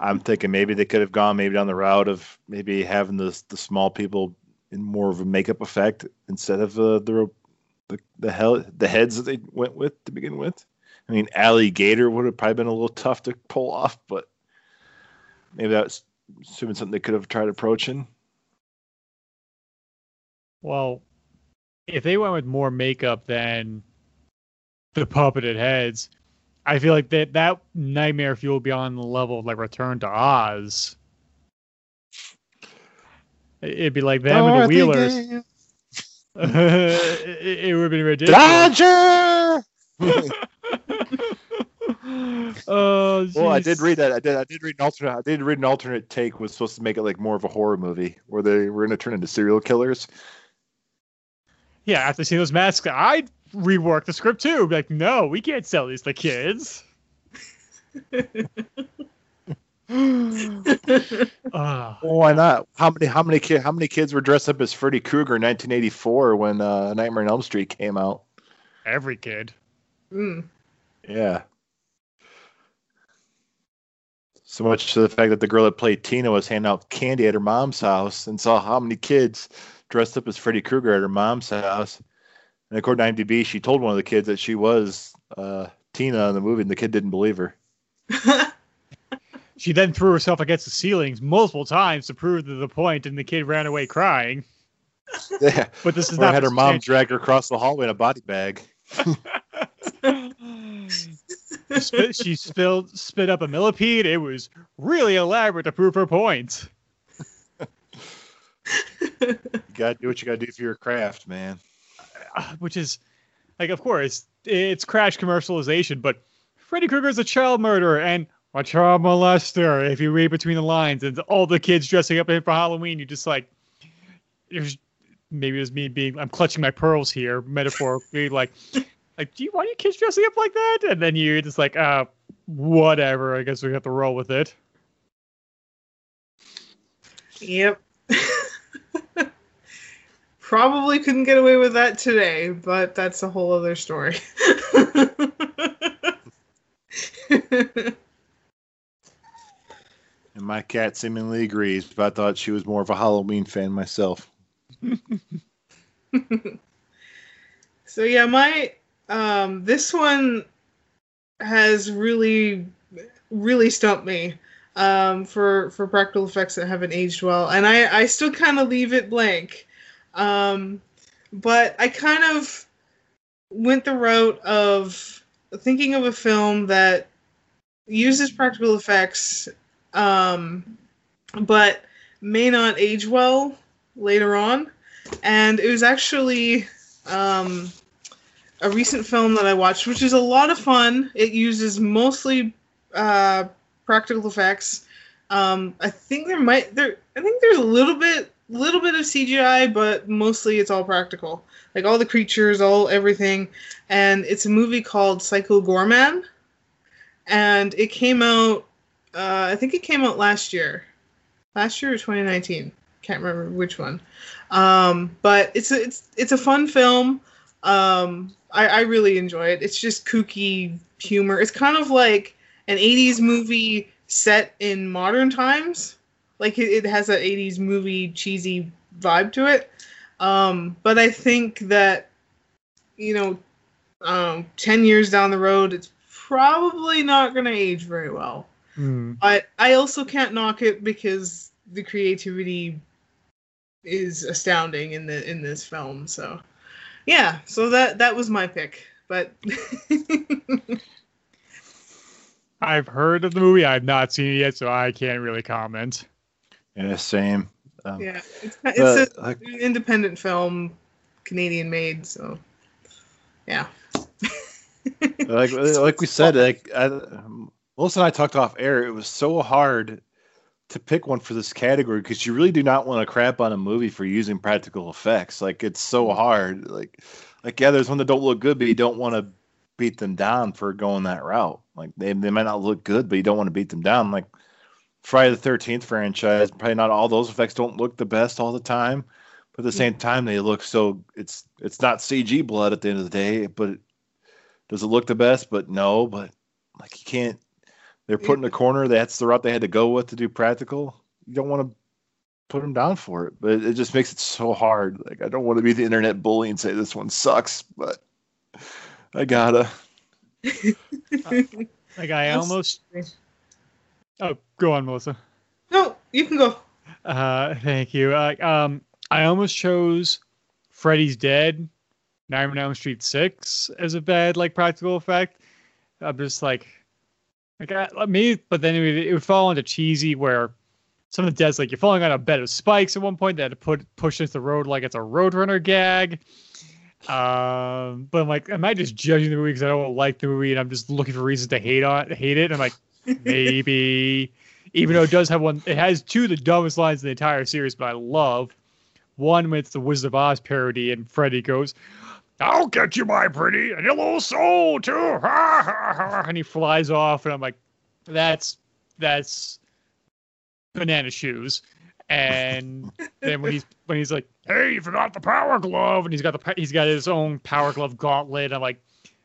I'm thinking maybe they could have gone maybe down the route of maybe having the the small people in more of a makeup effect instead of uh, the the the hell the heads that they went with to begin with. I mean, alligator would have probably been a little tough to pull off, but maybe that's assuming something they could have tried approaching. Well, if they went with more makeup than the puppeted heads, I feel like that that nightmare fuel beyond the level of like Return to Oz. It'd be like them and the Wheelers. it, it would have been ridiculous. Dodger. oh, well, I did read that. I did. I did read an alternate. I did read an alternate take was supposed to make it like more of a horror movie where they were going to turn into serial killers. Yeah, after seeing those masks, I'd rework the script too. Be like, no, we can't sell these to kids. Ah, Well, why not? How many? How many kids? How many kids were dressed up as Freddy Krueger in 1984 when uh, Nightmare on Elm Street came out? every kid. Mm. Yeah. So much to the fact that the girl that played Tina was handing out candy at her mom's house and saw how many kids dressed up as Freddy Krueger at her mom's house. And according to IMDb, she told one of the kids that she was uh, Tina in the movie, and the kid didn't believe her. She then threw herself against the ceilings multiple times to prove the point, and the kid ran away crying. Yeah. But this is Or not had her mom situation- drag her across the hallway in a body bag. spit, she spilled spit up a millipede. It was really elaborate to prove her point. You gotta do what you gotta do for your craft, man. Uh, Which is, like, of course, it's crash commercialization, but Freddy Krueger is a child murderer and a child molester. If you read between the lines, and all the kids dressing up in for Halloween, you're just like, there's maybe it was me being, I'm clutching my pearls here, metaphorically, like, like, do you why are you kids dressing up like that? And then you're just like, uh, whatever. I guess we have to roll with it. Yep. Probably couldn't get away with that today, but that's a whole other story. And my cat seemingly agrees, but I thought she was more of a Halloween fan myself. so yeah, my um this one has really really stumped me um for for practical effects that haven't aged well and I I still kind of leave it blank. Um but I kind of went the route of thinking of a film that uses practical effects um but may not age well later on and it was actually um, a recent film that I watched, which is a lot of fun. It uses mostly uh, practical effects. Um, I think there might there. I think there's a little bit, little bit of CGI, but mostly it's all practical. Like all the creatures, all everything, and it's a movie called Psycho Goreman, and it came out. Uh, I think it came out last year, last year or 2019. Can't remember which one. Um, but it's a, it's it's a fun film. Um, I, I really enjoy it. It's just kooky humor. It's kind of like an '80s movie set in modern times. Like it, it has an '80s movie cheesy vibe to it. Um, but I think that you know, um, ten years down the road, it's probably not going to age very well. But I also can't knock it because the creativity is astounding in the in this film. So yeah, so that that was my pick. But I've heard of the movie. I've not seen it yet, so I can't really comment. Yeah, same. Um, yeah, it's but, it's like, an independent film, Canadian made. So yeah. like like we said, like I, Melissa and I talked off air. It was so hard to pick one for this category because you really do not want to crap on a movie for using practical effects. Like it's so hard. Like like yeah, there's one that don't look good, but you don't want to beat them down for going that route. Like they they might not look good, but you don't want to beat them down. Like Friday the Thirteenth franchise, probably not all those effects don't look the best all the time, but at the hmm. same time they look so. It's it's not CG blood at the end of the day, but does it look the best? But no, but like you can't. They're put in a corner. That's the route they had to go with to do practical. You don't want to put them down for it, but it just makes it so hard. Like I don't want to be the internet bully and say this one sucks, but I gotta. Like I That's- almost. Oh, go on, Melissa. no, you can go. Uh, thank you. Uh, um, I almost chose Freddy's Dead, Nightmare on Elm Street Six as a bad like practical effect. I'm just like, like I, me, but then it would, it would fall into cheesy where some of the deaths like you're falling on a bed of spikes at one point that had to put push into the road like it's a Roadrunner gag. Um, but I'm like, am I just judging the movie because I don't like the movie and I'm just looking for reasons to hate on hate it? I'm like, maybe. Even though it does have one it has two of the dumbest lines in the entire series but i love one with the wizard of oz parody and freddy goes i'll get you my pretty and your little soul too. Ha, ha, ha," and he flies off and i'm like that's that's banana shoes. And then when he's when he's like hey you forgot the power glove and he's got the he's got his own power glove gauntlet i'm like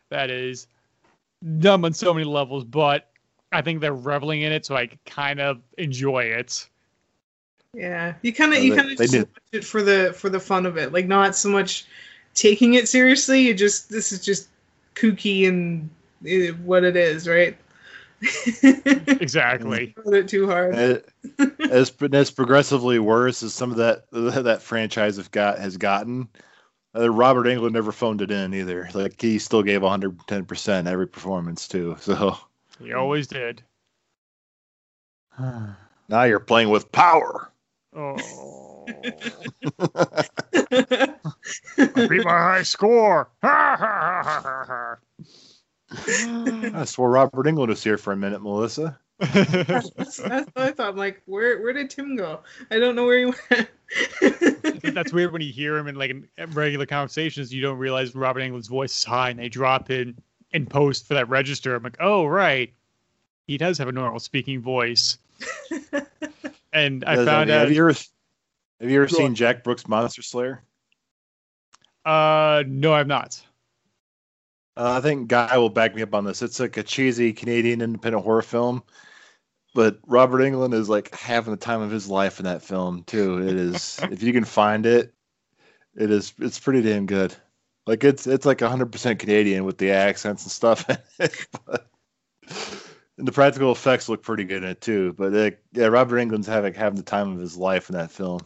that is dumb on so many levels but I think they're reveling in it, so I kind of enjoy it. Yeah, you kind of you kind of just did. watch it for the for the fun of it, like not so much taking it seriously. You just this is just kooky and uh, what it is, right? Exactly. Put it too hard. It- as as progressively worse as some of that that franchise have got has gotten. Uh, Robert Englund never phoned it in either. Like he still gave 110 percent every performance too. So He always did. now you're playing with power. Oh. I beat my high score. Ha, ha, ha, ha, ha, I swore Robert Englund was here for a minute, Melissa. that's, that's what I thought. I'm like, where where did Tim go? I don't know where he went. That's weird when you hear him in like in regular conversations. You don't realize Robert Englund's voice is high, and they drop in in post for that register. I'm like, oh right, he does have a normal speaking voice. And I Does- found out. Have you ever have you ever Go seen. Jack Brooks' Monster Slayer? Uh, no, I've not. Uh, I think Guy will back me up on this. It's like a cheesy Canadian independent horror film, but Robert Englund is like having the time of his life in that film too. It is if you can find it, it is it's pretty damn good. Like it's it's like 100% Canadian with the accents and stuff. but, and the practical effects look pretty good in it too. But uh, yeah, Robert Englund's having having the time of his life in that film.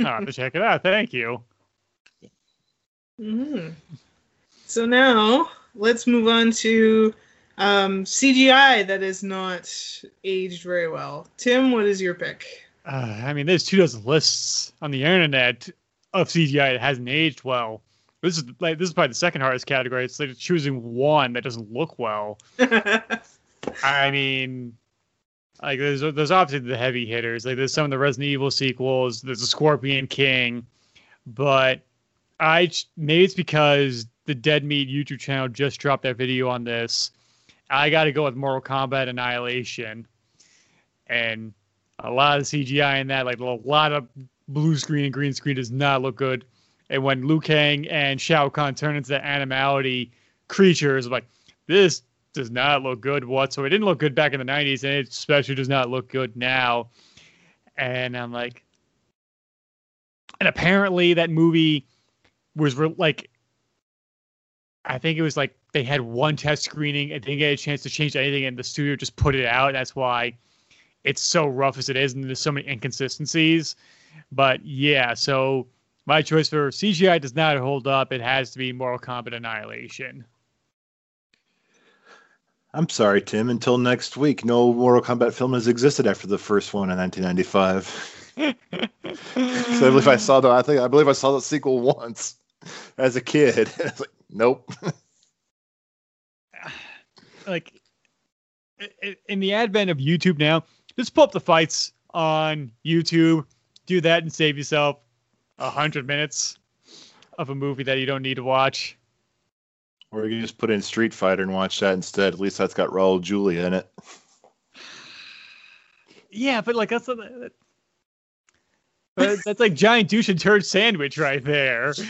I'll have to check it out. Thank you. hmm So now let's move on to um, CGI that is not aged very well. Tim, what is your pick? Uh, I mean, there's two dozen lists on the internet of CGI that hasn't aged well. This is like this is probably the second hardest category. It's like choosing one that doesn't look well. I mean, like there's there's obviously the heavy hitters. Like there's some of the Resident Evil sequels. There's the Scorpion King, but I maybe it's because the Dead Meat YouTube channel just dropped their video on this. I got to go with Mortal Kombat Annihilation, and a lot of CGI in that, like a lot of blue screen and green screen, does not look good. And when Liu Kang and Shao Kahn turn into the animality creatures, I'm like this does not look good whatsoever. It didn't look good back in the 90s, and it especially does not look good now. And I'm like, and apparently that movie was re- like, I think it was like they had one test screening and didn't get a chance to change anything, and the studio just put it out. That's why it's so rough as it is, and there's so many inconsistencies. But yeah, so my choice for CGI does not hold up. It has to be Mortal Kombat Annihilation. I'm sorry, Tim. Until next week, no Mortal Kombat film has existed after the first one in 1995. so I believe I saw the. I think I believe I saw the sequel once as a kid. nope. like in the advent of YouTube now, just pull up the fights on YouTube, do that, and save yourself a hundred minutes of a movie that you don't need to watch. Or you can just put in Street Fighter and watch that instead. At least that's got Raul Julia in it. Yeah, but like that's that, that's like giant douche and turd sandwich right there.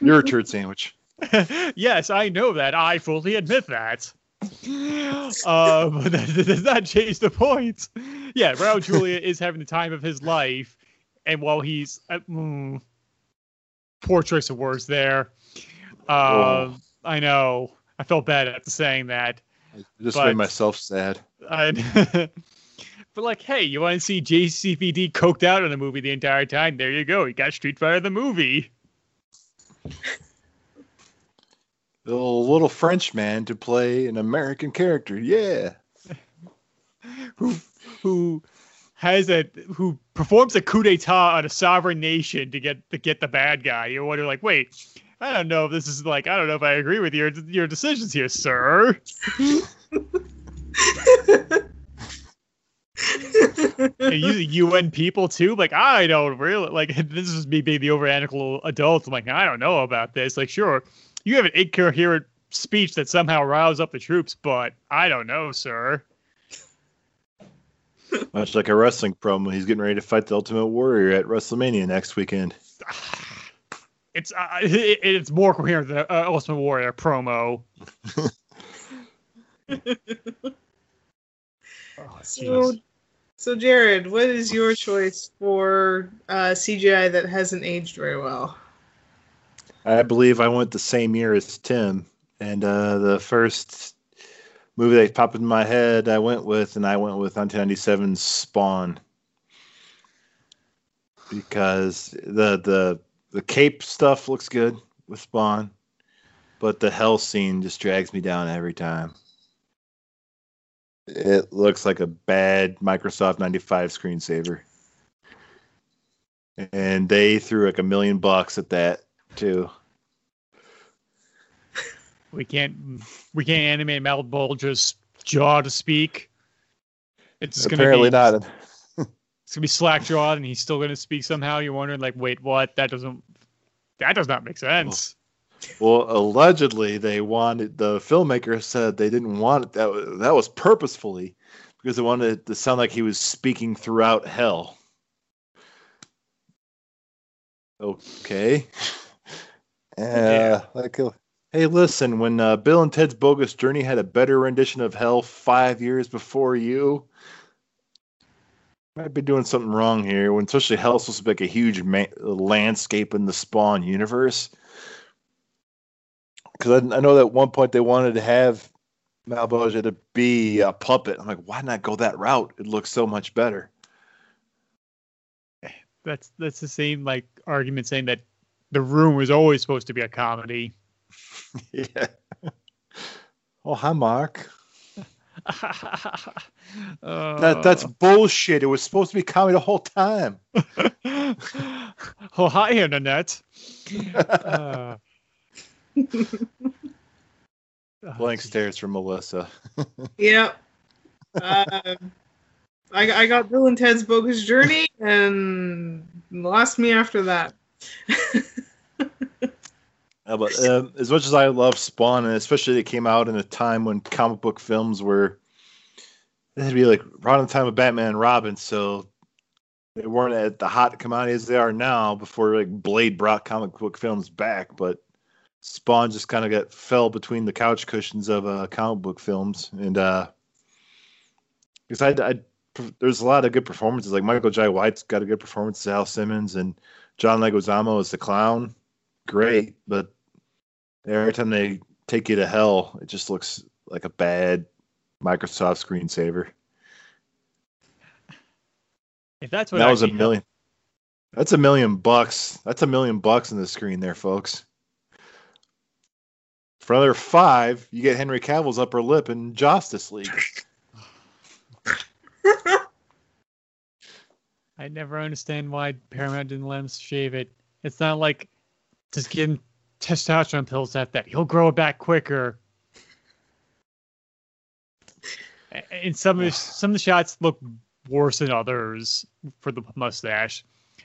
You're a turd sandwich. yes, I know that. I fully admit that. Uh, but that, that does not change the point. Yeah, Raul Julia is having the time of his life, and while he's uh, mm, poor choice of words there. Uh, Oh. I know. I felt bad after saying that. I just But- made myself sad. I, but like, hey, you want to see JCVD coked out in the movie the entire time? There you go. You got Street Fighter the movie. The little, little French man to play an American character. Yeah. who who has a who performs a coup d'état on a sovereign nation to get to get the bad guy. You wonder, like, wait, I don't know if this is like, I don't know if I agree with your your decisions here, sir. And using UN people too, like I don't really like. This is me being the overanalytical adult. I'm like, I don't know about this. Like, sure, you have an incoherent speech that somehow riles up the troops, but I don't know, sir. Much like a wrestling promo, he's getting ready to fight the Ultimate Warrior at WrestleMania next weekend. it's uh, it, it's more coherent than uh, Ultimate Warrior promo. oh, So, jeez. So Jared, what is your choice for uh, CGI that hasn't aged very well? I believe I went the same year as Tim, and uh, the first movie that popped in my head I went with, and I went with 1997's Spawn, because the the the cape stuff looks good with Spawn, but the hell scene just drags me down every time. It looks like a bad Microsoft 95 screensaver. And they threw like a million bucks at that too. we can't we can't animate Malebolgia's jaw to speak. It's just Apparently gonna be, not. It's gonna be slack jawed, and he's still gonna speak somehow. You're wondering, like, wait, what? That doesn't that does not make sense. Well, allegedly they wanted the filmmaker said they didn't want it. That was, that was purposefully because they wanted it to sound like he was speaking throughout hell. Okay. Uh, Yeah. like, uh, hey, listen, when uh, Bill and Ted's Bogus Journey had a better rendition of hell five years before you, might be doing something wrong here. When especially hell's supposed to be like a huge ma- landscape in the Spawn universe because I, I know that at one point they wanted to have Malebolgia to be a puppet. I'm like, why not go that route? It looks so much better. That's that's the same like argument saying that the room was always supposed to be a comedy. yeah. Oh, hi, Mark. That that's bullshit. It was supposed to be comedy the whole time. oh hi internet. Uh, oh, Blank stares from Melissa. Yep. um, I, I got Bill and Ted's Bogus Journey, and lost me after that. Uh, but um, as much as I love Spawn, and especially it came out in a time when comic book films were, it'd be like around the time of Batman and Robin, so they weren't at the hot commodity as they are now. Before like Blade brought comic book films back, but Spawn just kind of got fell between the couch cushions of uh, comic book films, and uh, because I, I there's a lot of good performances. Like Michael Jai White's got a good performance as Al Simmons, and John Leguizamo as the clown, great. But every time they take you to hell, it just looks like a bad Microsoft screensaver. If that's what that was a million. That's a million bucks. That's a million bucks in the screen there, folks. For another five, you get Henry Cavill's upper lip in Justice League. I never understand why Paramount didn't let him shave it. It's not like just give him testosterone pills at that. He'll grow it back quicker. And some of the, some of the shots look worse than others for the mustache.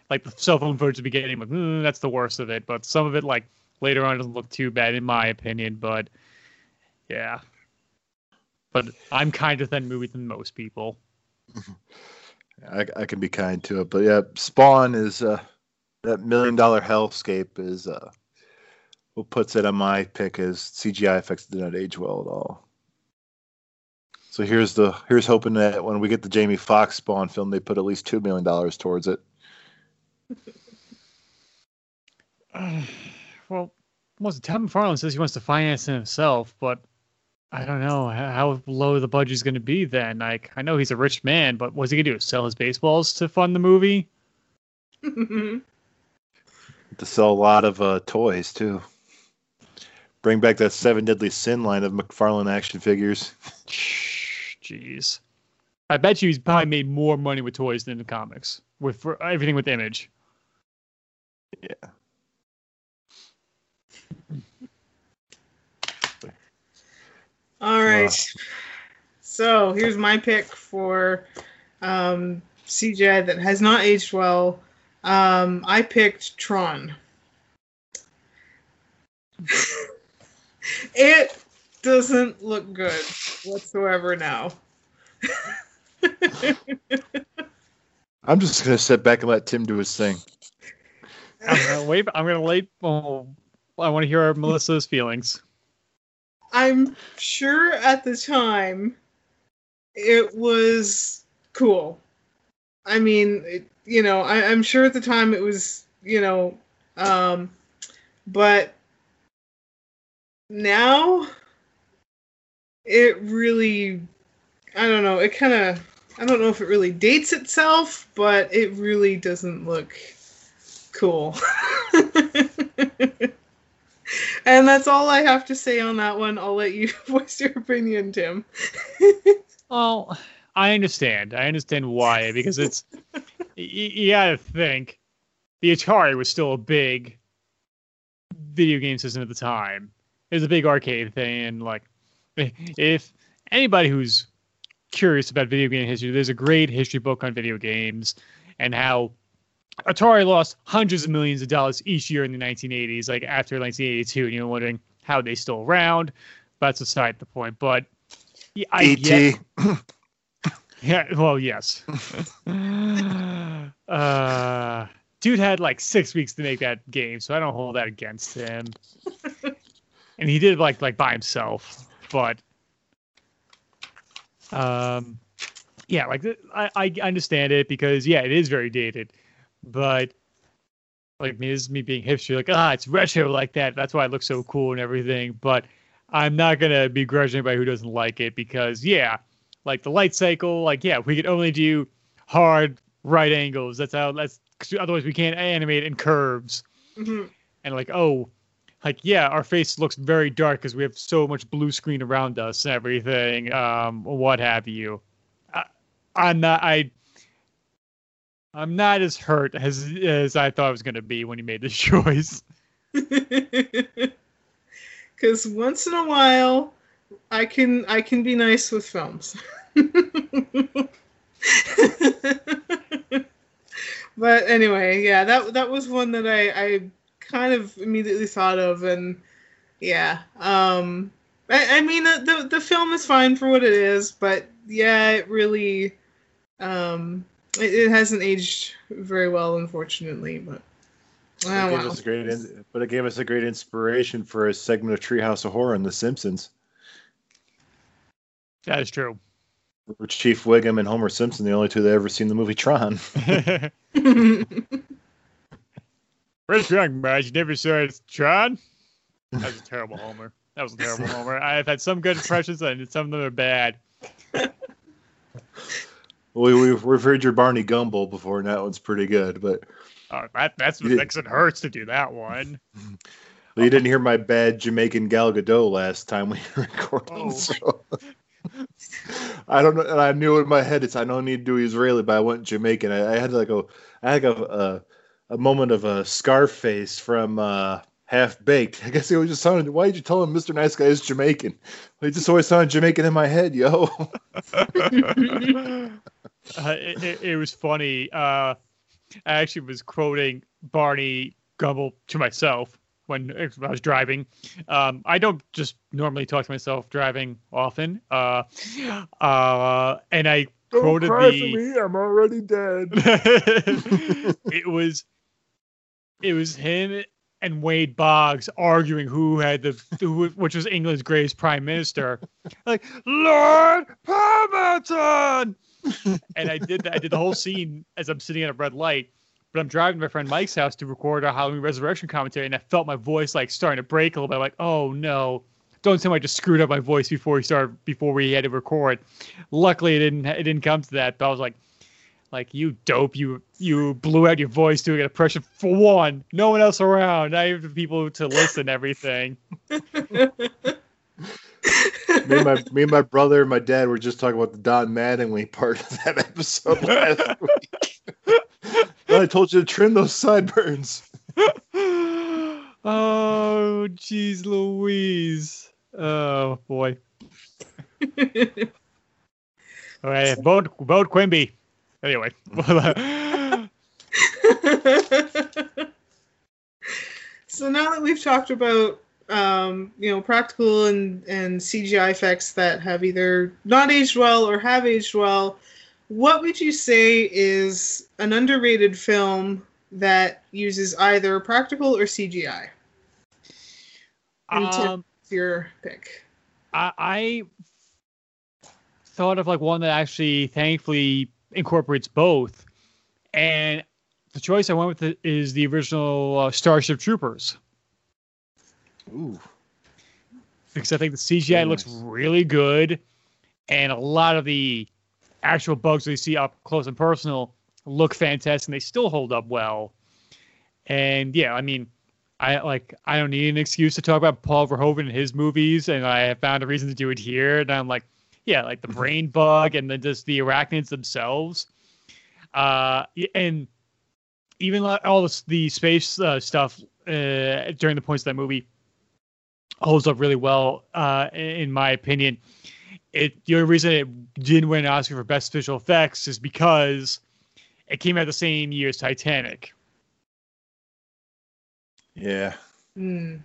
Like the cell phone footage at the beginning, like, "Mm, that's the worst of it. But some of it, like later on, it doesn't look too bad in my opinion. But yeah, but I'm kinder than movie than most people. I, I can be kind to it, but yeah, Spawn is uh, that million dollar hellscape is uh, what puts it on my pick as CGI effects did not age well at all. So here's the here's hoping that when we get the Jamie Foxx Spawn film, they put at least two million dollars towards it. Well, well, Todd McFarlane says he wants to finance it himself, but I don't know how, low the budget's going to be then. Like, I know he's a rich man, but what's he going to do? Sell his baseballs to fund the movie? To sell a lot of uh, toys too. Bring back that Seven Deadly Sin line of McFarlane action figures. Jeez. I bet you he's probably made more money with toys than the comics with for everything with Image. Yeah. All right. So here's my pick for um, CGI that has not aged well. Um, I picked Tron. it doesn't look good whatsoever now. I'm just gonna sit back and let Tim do his thing. I'm gonna wait. I'm gonna wait. Oh, I want to hear Melissa's feelings. I'm sure at the time it was cool. I mean, it, you know, I, I'm sure at the time it was, you know, um, but now it really, I don't know, it kind of, I don't know if it really dates itself, but it really doesn't look cool. and that's all I have to say on that one. I'll let you voice your opinion, Tim. Well, I understand. I understand why because it's y- you gotta think the Atari was still a big video game system at the time. It was a big arcade thing, and like if anybody who's curious about video game history, there's a great history book on video games and how Atari lost hundreds of millions of dollars each year in the 1980s, like after 1982, and you're wondering how they still around. But that's aside the point. But yeah, I E.T. get, yeah, well, yes. uh, dude had like six weeks to make that game, so I don't hold that against him. and he did it like like by himself, but um, yeah, like I I understand it because yeah, it is very dated, but like me, this is me being hipster, like ah, it's retro like that. That's why it looks so cool and everything. But I'm not gonna begrudge anybody who doesn't like it because yeah, like the light cycle, like yeah, we could only do hard right angles. That's how that's 'cause otherwise we can't animate in curves. Mhm. And like oh, like yeah, our face looks very dark because we have so much blue screen around us and everything. Um, what have you? I, I'm not. I. I'm not as hurt as as I thought I was gonna be when he made this choice. Because once in a while, I can I can be nice with films. but anyway, yeah, that that was one that I I kind of immediately thought of, and yeah, um, I, I mean the, the film is fine for what it is, but yeah, it really um it, it hasn't aged very well, unfortunately, but. It Oh, gave wow. us a great, in- but it gave us a great inspiration for a segment of Treehouse of Horror in The Simpsons, That is true. where Chief Wiggum and Homer Simpson, the only two that ever seen the movie Tron. Where's young man? You never saw it, Tron? That was a terrible Homer. That was a terrible Homer. I've had some good impressions and some of them are bad. we, we've, we've heard your Barney Gumble before, and that one's pretty good. But Oh, that, that's what makes it hurts to do that one. Well, you didn't hear my bad Jamaican Gal Gadot last time we were recording. Oh. So. I don't know. And I knew in my head it's I don't need to do Israeli, but I went Jamaican. I, I had like a I had like a, a a moment of a Scarface from uh, Half Baked. I guess it was just sounded. Why did you tell him Mr. Nice Guy is Jamaican? Well, he just always sounded Jamaican in my head, yo. Uh, it, it, it was funny. Uh, I actually was quoting Barney Gumble to myself when I was driving. Um, I don't just normally talk to myself driving often. Uh, uh, and I quoted the. For me, I'm already dead. it was it was him and Wade Boggs arguing who had the who, which was England's greatest prime minister. Like Lord Palmerston. and I did that. I did the whole scene as I'm sitting at a red light. But I'm driving to my friend Mike's house to record our Halloween Resurrection commentary, and I felt my voice like starting to break a little bit. I'm like, oh no, don't tell me I just screwed up my voice before we started before we had to record. Luckily, it didn't it didn't come to that. But I was like, like you dope, you you blew out your voice doing an impression for one. No one else around. I have people to listen. Everything. me and my me and my brother and my dad were just talking about the Don Mattingly part of that episode last week. I told you to trim those sideburns. oh, jeez, Louise. Oh boy. All right, vote vote Quimby. Anyway. so now that we've talked about um, you know practical and and CGI effects that have either not aged well or have aged well, what would you say is an underrated film that uses either practical or CGI? Um, your pick. I, I thought of like one that actually thankfully incorporates both, and the choice I went with is the original uh, Starship Troopers. Ooh. Because I think the CGI Very looks nice. really good, and a lot of the actual bugs we see up close and personal look fantastic, and they still hold up well. And yeah, I mean, I like I don't need an excuse to talk about Paul Verhoeven and his movies, and I have found a reason to do it here. And I'm like, yeah, like the brain bug and then just the arachnids themselves. Uh, and even all this, the space uh, stuff uh, during the points of that movie holds up really well, uh, in in my opinion. It the only reason it didn't win an Oscar for best visual effects is because it came out the same year as Titanic. Yeah. Hmm.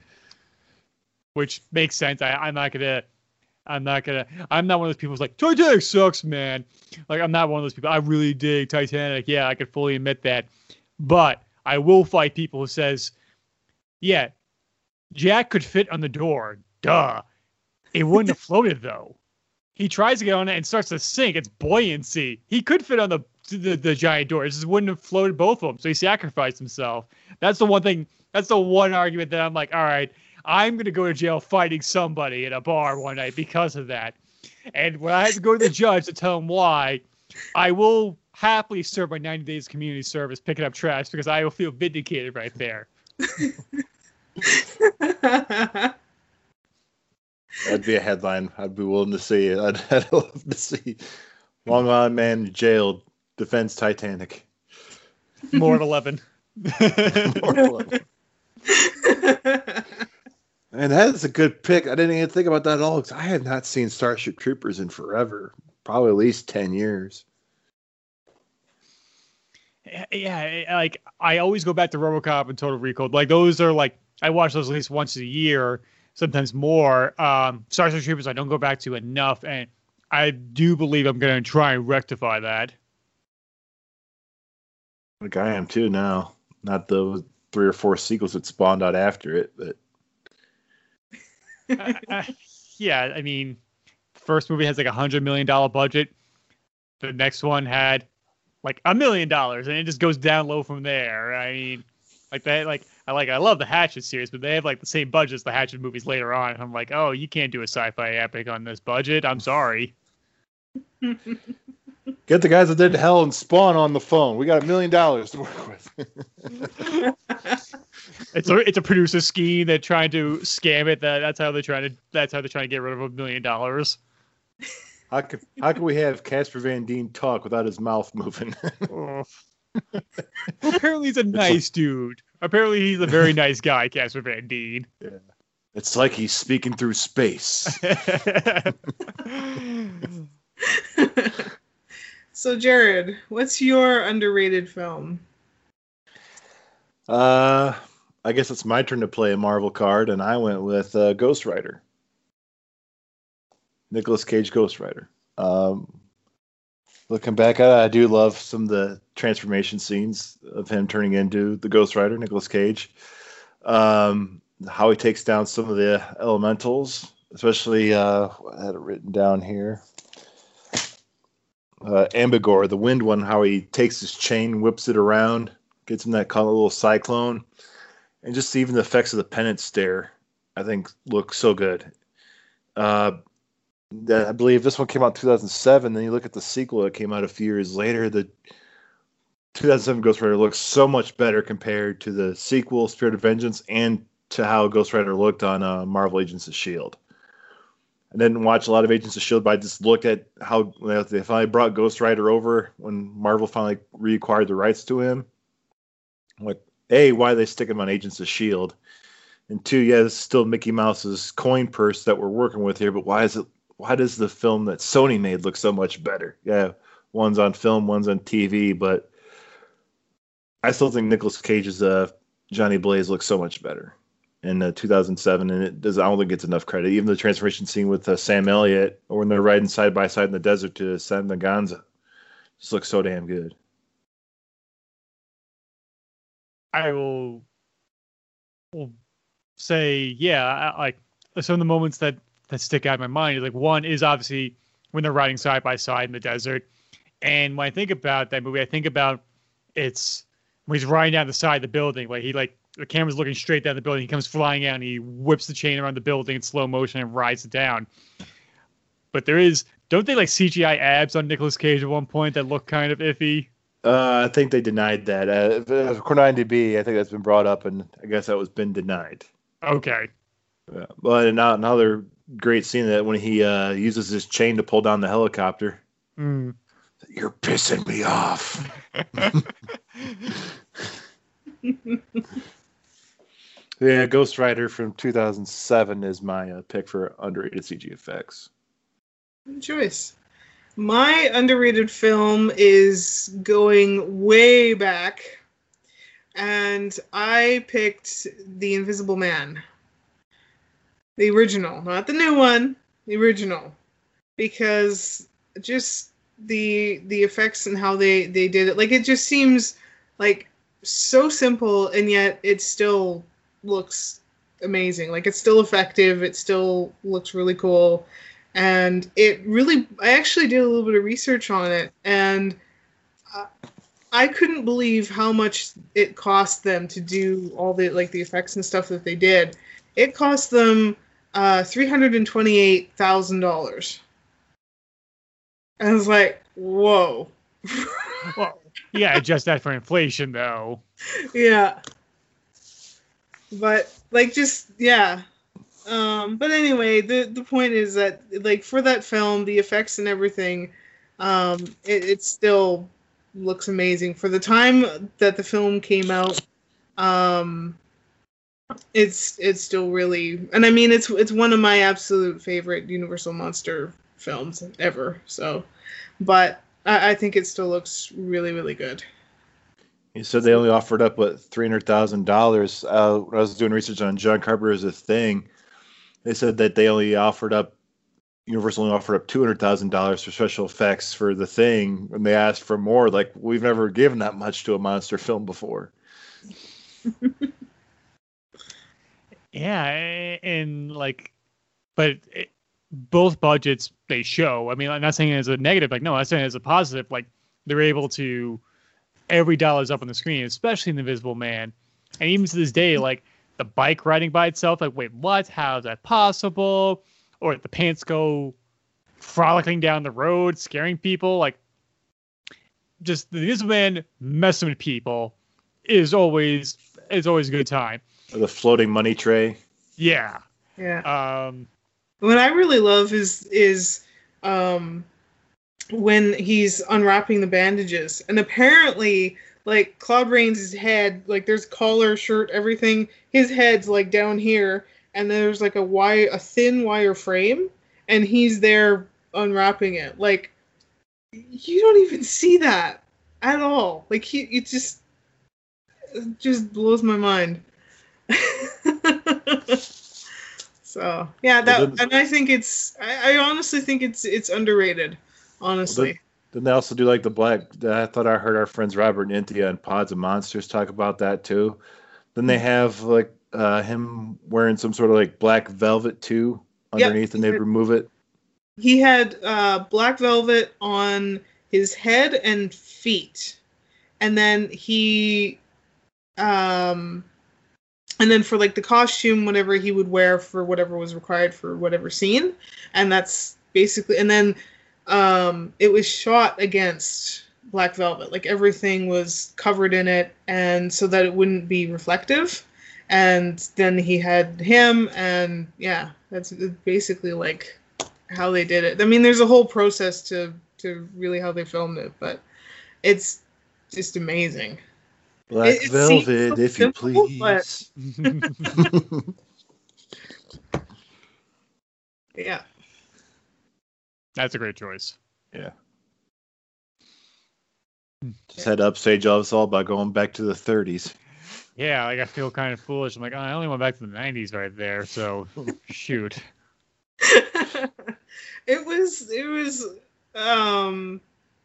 which makes sense. I, I'm not gonna, I'm not gonna, I'm not one of those people who's like Titanic sucks, man. Like I'm not one of those people. I really dig Titanic. Yeah, I could fully admit that, but I will fight people who says, yeah, Jack could fit on the door. Duh, it wouldn't have floated though. He tries to get on it and starts to sink. It's buoyancy. He could fit on the the, the giant door. It just wouldn't have floated both of them. So he sacrificed himself. That's the one thing. That's the one argument that I'm like, all right, I'm gonna go to jail fighting somebody in a bar one night because of that. And when I have to go to the judge to tell him why, I will happily serve my 90 days community service picking up trash because I will feel vindicated right there. That'd be a headline. I'd be willing to see it. I'd, I'd love to see Long Island man jailed defends Titanic. More at 11. And that is a good pick. I didn't even think about that at all because I have not seen Starship Troopers in forever. Probably at least 10 years. yeah, like I always go back to RoboCop and Total Recall. Like those are like I watch those at least once a year, sometimes more. Um, Starship Troopers I don't go back to enough, and I do believe I'm going to try and rectify that. Like I am too now. Not the three or four sequels that spawned out after it, but I- I- yeah, I mean, first movie has like a hundred million dollar budget. The next one had like a million dollars, and it just goes down low from there. I mean, like that, like I like I love the Hatchet series, but they have like the same budget as the Hatchet movies later on. And I'm like, oh, you can't do a sci-fi epic on this budget. I'm sorry. get the guys that did Hell and Spawn on the phone. We got a million dollars to work with. It's a it's a producer scheme. They're trying to scam it. That that's how they're trying to that's how they're trying to get rid of a million dollars. how could how could we have Casper Van Dien talk without his mouth moving? Well, apparently he's a nice dude. Apparently he's a very nice guy, Casper Van Dien. Yeah. it's like he's speaking through space. so, Jared, what's your underrated film? Uh, I guess it's my turn to play a Marvel card, and I went with uh, Ghost Rider. Nicolas Cage Ghost Rider. Um, looking back I do love some of the transformation scenes of him turning into the Ghost Rider, Nicolas Cage. Um, how he takes down some of the elementals, especially uh, I had it written down here. Uh, Abigor, the wind one, how he takes his chain, whips it around, gets him that kind of little cyclone, and just even the effects of the penance stare, I think look so good. Uh, I believe this one came out in 2007. Then you look at the sequel that came out a few years later. The 2007 Ghost Rider looks so much better compared to the sequel, Spirit of Vengeance, and to how Ghost Rider looked on uh, Marvel Agents of Shield. I didn't watch a lot of Agents of Shield, but I just looked at how they finally brought Ghost Rider over when Marvel finally reacquired the rights to him. Like, a, why they stick him on Agents of Shield, and two, yeah, is still Mickey Mouse's coin purse that we're working with here, but why is it? Why does the film that Sony made look so much better? Yeah, one's on film, one's on TV, but I still think Nicolas Cage's uh, Johnny Blaze looks so much better in uh, 2007, and it does. I don't think it's enough credit. Even the transformation scene with uh, Sam Elliott, or when they're riding side by side in the desert to San Ganza, just looks so damn good. I will, will say, yeah, like some of the moments that that stick out in my mind is like one is obviously when they're riding side by side in the desert, and when I think about that movie, I think about it's when he's riding down the side of the building, like he like the camera's looking straight down the building. He comes flying out and he whips the chain around the building in slow motion and rides it down. But there is, don't they like CGI abs on Nicolas Cage at one point that look kind of iffy? Uh, I think they denied that. Uh, according to IMDb, I think that's been brought up, and I guess that was been denied. Okay. Yeah. But another great scene that when he uh, uses his chain to pull down the helicopter. Mm. You're pissing me off. yeah, Ghost Rider from 2007 is my uh, pick for underrated CG effects. Good choice. My underrated film is going way back, and I picked The Invisible Man. The original, not the new one, the original. Because just the the effects and how they they did it like it just seems like so simple and yet it still looks amazing like it's still effective it still looks really cool and it really i actually did a little bit of research on it and i couldn't believe how much it cost them to do all the like the effects and stuff that they did it cost them uh $328000 I was like, whoa. well, yeah, adjust that for inflation, though. Yeah. But like, just yeah. Um, but anyway, the the point is that like for that film, the effects and everything, um, it, it still looks amazing for the time that the film came out. Um, it's it's still really, and I mean, it's it's one of my absolute favorite Universal monster films ever. So, but I, I think it still looks really, really good. You said they only offered up what three hundred thousand uh, dollars. I was doing research on John Carpenter's a thing, they said that they only offered up Universal only offered up two hundred thousand dollars for special effects for the thing, and they asked for more. Like we've never given that much to a monster film before. yeah, and like, but it, both budgets they show. I mean, I'm not saying it as a negative, like no, I'm saying it as a positive. Like they're able to every dollar's up on the screen, especially in the Invisible Man. And even to this day, like the bike riding by itself, like wait, what? How is that possible? Or the pants go frolicking down the road, scaring people. Like just the Invisible Man messing with people is always is always a good time. Or the floating money tray. Yeah. Yeah. Um, what I really love is is um, when he's unwrapping the bandages, and apparently, like Claude Rains' head, like there's collar, shirt, everything. His head's like down here, and there's like a wire, a thin wire frame, and he's there unwrapping it. Like you don't even see that at all. Like he, it just, it just blows my mind. So yeah, that well, then, and I think it's I, I, honestly think it's it's underrated. Honestly. Well, then, then, they also do like the black. I thought I heard our friends Robert and Intia and Pods of Monsters talk about that too. Then they have like uh, him wearing some sort of like black velvet too underneath, yep, and they remove it. He had uh, black velvet on his head and feet, and then he Um, and then for like the costume, whatever he would wear for whatever was required for whatever scene, and that's basically. And then um, it was shot against black velvet, like everything was covered in it, and so that it wouldn't be reflective. And then he had him, and yeah, that's basically like how they did it. I mean, there's a whole process to to really how they filmed it, but it's just amazing. Black It- it velvet, so if you simple, but- please. Yeah. That's a great choice. Yeah. Just had to upstage us all by going back to the 30s. Yeah, like I feel kind of foolish. I'm like, oh, I only went back to the '90s right there, so shoot. it was it was um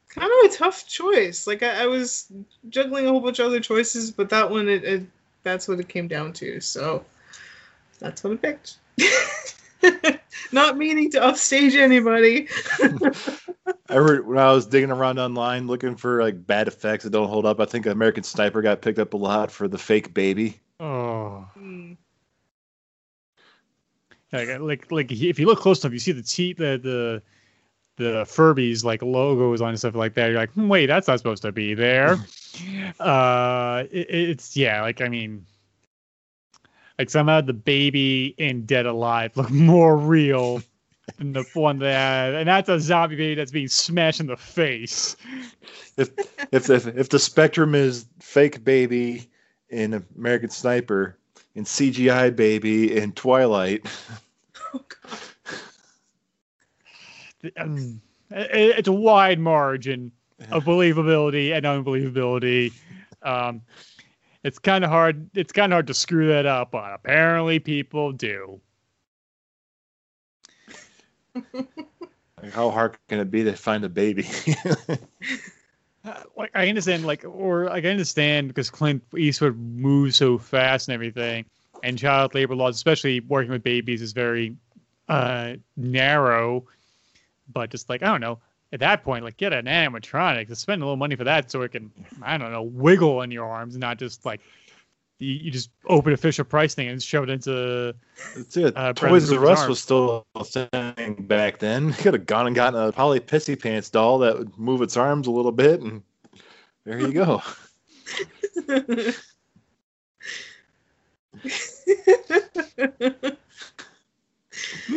kind of a tough choice. Like I, I was juggling a whole bunch of other choices, but that one it, it that's what it came down to. So that's what I picked. Not meaning to upstage anybody. I heard when I was digging around online looking for like bad effects that don't hold up. I think American Sniper got picked up a lot for the fake baby. Oh, Mm. like like like if you look close enough, you see the T the the the Furbies like logos on and stuff like that. You're like, hmm, wait, that's not supposed to be there. uh, it, it's yeah, like I mean, like somehow the baby in Dead Alive look more real than the one that, and that's a zombie baby that's being smashed in the face. If if if, if the spectrum is fake baby in American Sniper and CGI baby in Twilight, Oh, God. um, it's a wide margin of believability and unbelievability. Um, it's kind of hard. It's kind of hard to screw that up, but apparently people do. like, how hard can it be to find a baby? Uh, Like I understand, like or like I understand because Clint Eastwood moves so fast and everything, and child labor laws, especially working with babies, is very uh, narrow. But just like I don't know, at that point, like get an animatronic to spend a little money for that, so it can I don't know wiggle in your arms, and not just like you, you just open a Fisher Price thing and shove it into. That's it. Uh, Toys Bradley R Us was still a thing back then. You Could have gone and gotten a Polly Prissy Pants doll that would move its arms a little bit, and there you go.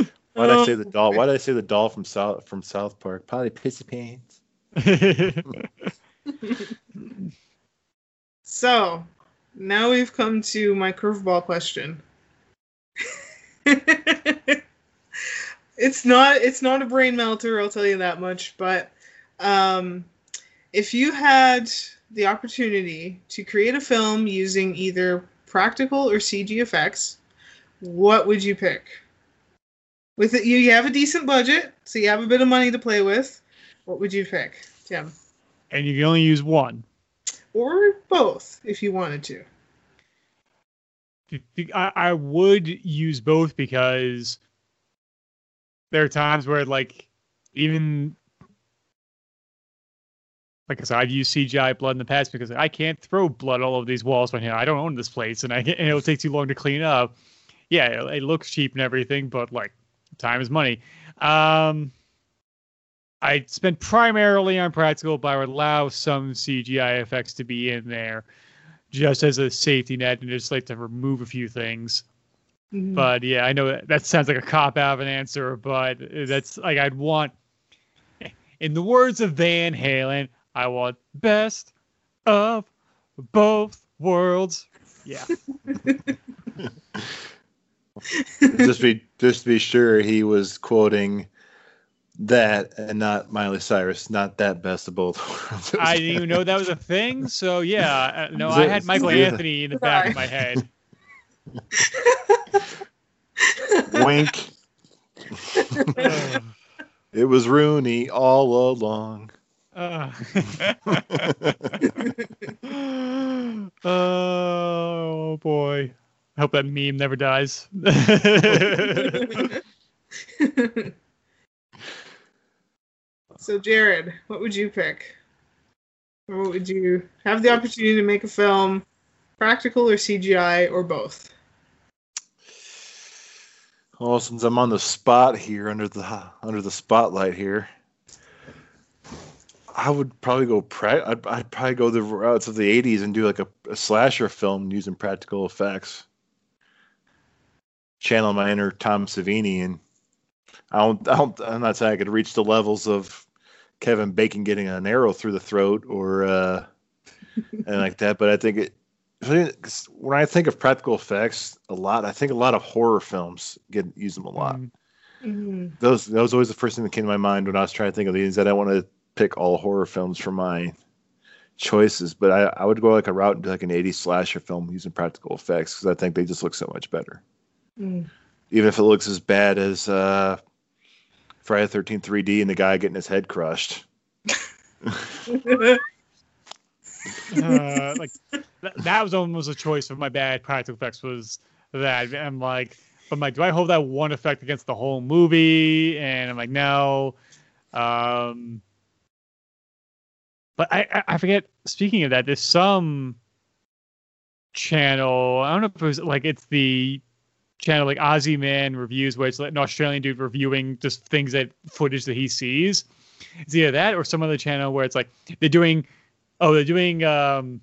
Why did I say the doll? Why did I say the doll from South from South Park? Polly Prissy Pants. So now we've come to my curveball question. it's not it's not a brain melter, I'll tell you that much, but um, if you had the opportunity to create a film using either practical or CG effects, what would you pick? With it, you, you have a decent budget, so you have a bit of money to play with. What would you pick, Tim? and you can only use one. Or both, if you wanted to. I, I would use both because there are times where like even like I said, I've used CGI blood in the past because I can't throw blood all over these walls right here. I don't own this place, and I and it'll take too long to clean up. Yeah, it, it looks cheap and everything, but like time is money. Um, I spent primarily on practical, but I would allow some CGI effects to be in there just as a safety net and just like to remove a few things. Mhm. But yeah, I know that, that sounds like a cop out of an answer, but that's like I'd want, in the words of Van Halen, I want best of both worlds. Yeah. just be just to be sure he was quoting that and not Miley Cyrus, not that best of both worlds. I didn't even know that was a thing. So yeah, uh, no, I had Michael Anthony in the back of my head. Wink. Ugh. It was Rooney all along. Uh. oh boy. I hope that meme never dies. so, Jared, what would you pick? Or what would you have the opportunity to make a film? practical or CGI or both? Well, since I'm on the spot here, under the under the spotlight here, I would probably go. Pra- I'd, I'd probably go the routes of the '80s and do like a, a slasher film using practical effects. Channel my inner Tom Savini, and I don't, I don't. I'm not saying I could reach the levels of Kevin Bacon getting an arrow through the throat or uh, and like that, but I think it. When I think of practical effects, a lot, I think a lot of horror films get use them a lot. Mm. Mhm. Those that was always the first thing that came to my mind when I was trying to think of these. I don't want to pick all horror films for my choices, but I, I would go like a route into like an 80s slasher film using practical effects because I think they just look so much better. Mm. Even if it looks as bad as uh, Friday the 13th 3D and the guy getting his head crushed. uh, like th- that was almost a choice of my bad practical effects was that I'm like I'm like do I hold that one effect against the whole movie and I'm like no um but I I, I forget speaking of that there's some channel I don't know if it was like it's the channel like Ozzy Man reviews where it's like an Australian dude reviewing just things that footage that he sees it's either that or some other channel where it's like they're doing Oh, they're doing um,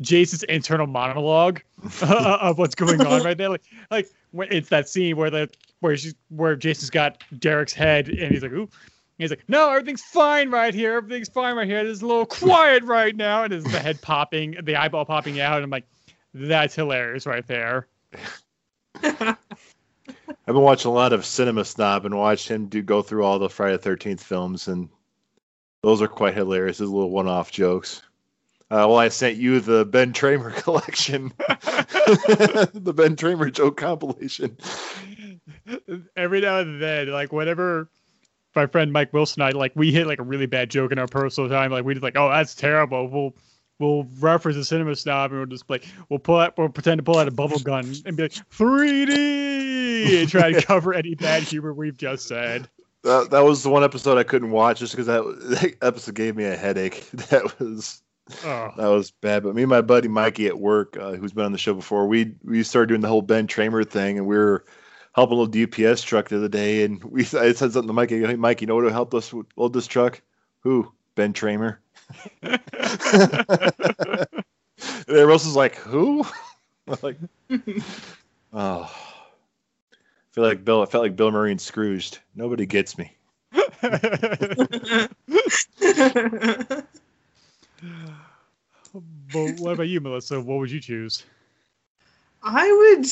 Jason's internal monologue of what's going on right there. Like, like it's that scene where the where she's where Jason's got Derek's head and he's like, "Ooh," he's like, "No, everything's fine right here. Everything's fine right here. It's a little quiet right now." And there's the head popping, the eyeball popping out, and I'm like, "That's hilarious right there." I've been watching a lot of Cinema Snob and watched him do go through all the Friday 13th films, and those are quite hilarious. Those little one off jokes. Uh, well, I sent you the Ben Tramer collection, the Ben Tramer joke compilation. Every now and then, like whenever my friend Mike Wilson and I like we hit like a really bad joke in our personal time, like we just like, oh, that's terrible. We'll we'll reference a cinema snob and we'll just like we'll pull out we'll pretend to pull out a bubble gun and be like 3D and try to cover any bad humor we've just said. That, that was the one episode I couldn't watch just because that, that episode gave me a headache. That was Oh, that was bad. But me and my buddy Mikey at work, uh, who's been on the show before, we we started doing the whole Ben Tramer thing, and we were helping a little UPS truck the other day, and we I said something to Mikey. Hey, Mikey, you know what helped us load this truck? Who? Ben Tramer. And everyone else is like, who? I'm like, oh. I feel like Bill. I felt like Bill Murray and Scrooged. Nobody gets me. but what about you, Melissa? What would you choose? I would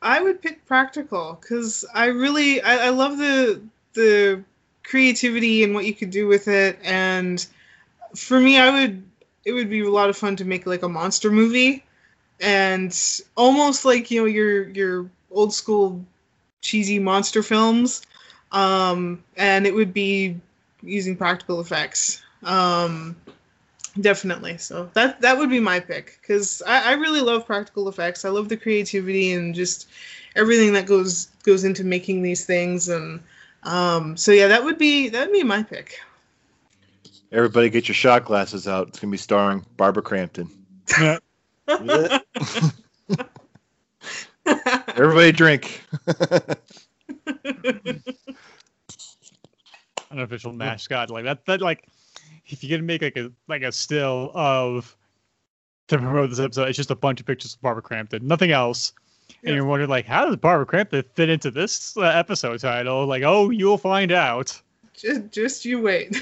I would pick practical because I really I, I love the the creativity and what you could do with it and for me I would it would be a lot of fun to make like a monster movie and almost like you know your your old school cheesy monster films um and it would be using practical effects um Definitely. So that that would be my pick because I, I really love practical effects. I love the creativity and just everything that goes goes into making these things. And um, so yeah, that would be that would be my pick. Everybody, get your shot glasses out. It's gonna be starring Barbara Crampton. Everybody, drink. Unofficial mascot like that. That like if you're gonna make like a like a still of to promote this episode, it's just a bunch of pictures of Barbara Crampton, nothing else. And you're wondering like, how does Barbara Crampton fit into this uh, episode title? Like, oh, you'll find out. Just just you wait.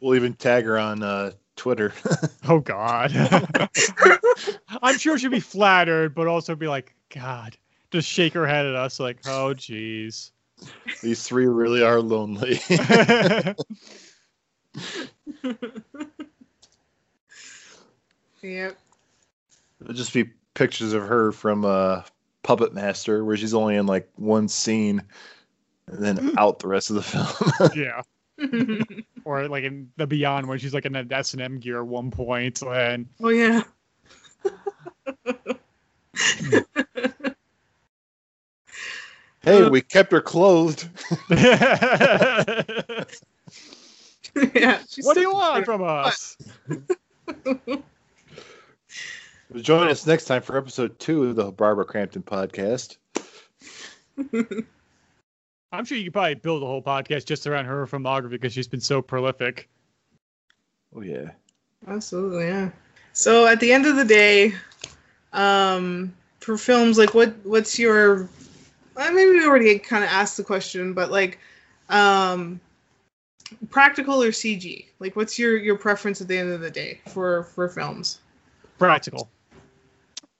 We'll even tag her on uh, Twitter. Oh God. I'm sure she'd be flattered, but also be like, God, just shake her head at us, like, oh, jeez. These three really are lonely. yep. It'll just be pictures of her from uh, Puppet Master, where she's only in like one scene, and then out the rest of the film. yeah. Or like in the Beyond, when she's like in an S and M gear at one point, and oh yeah. hey, we kept her clothed. yeah. what do you want from us? Join us next time for episode two of the Barbara Crampton podcast. I'm sure you could probably build a whole podcast just around her filmography because she's been so prolific. Oh yeah. Absolutely, yeah. So at the end of the day, um, for films, like what what's your I maybe we already kind of asked the question, but like um practical or CG? Like what's your your preference at the end of the day for for films? Practical.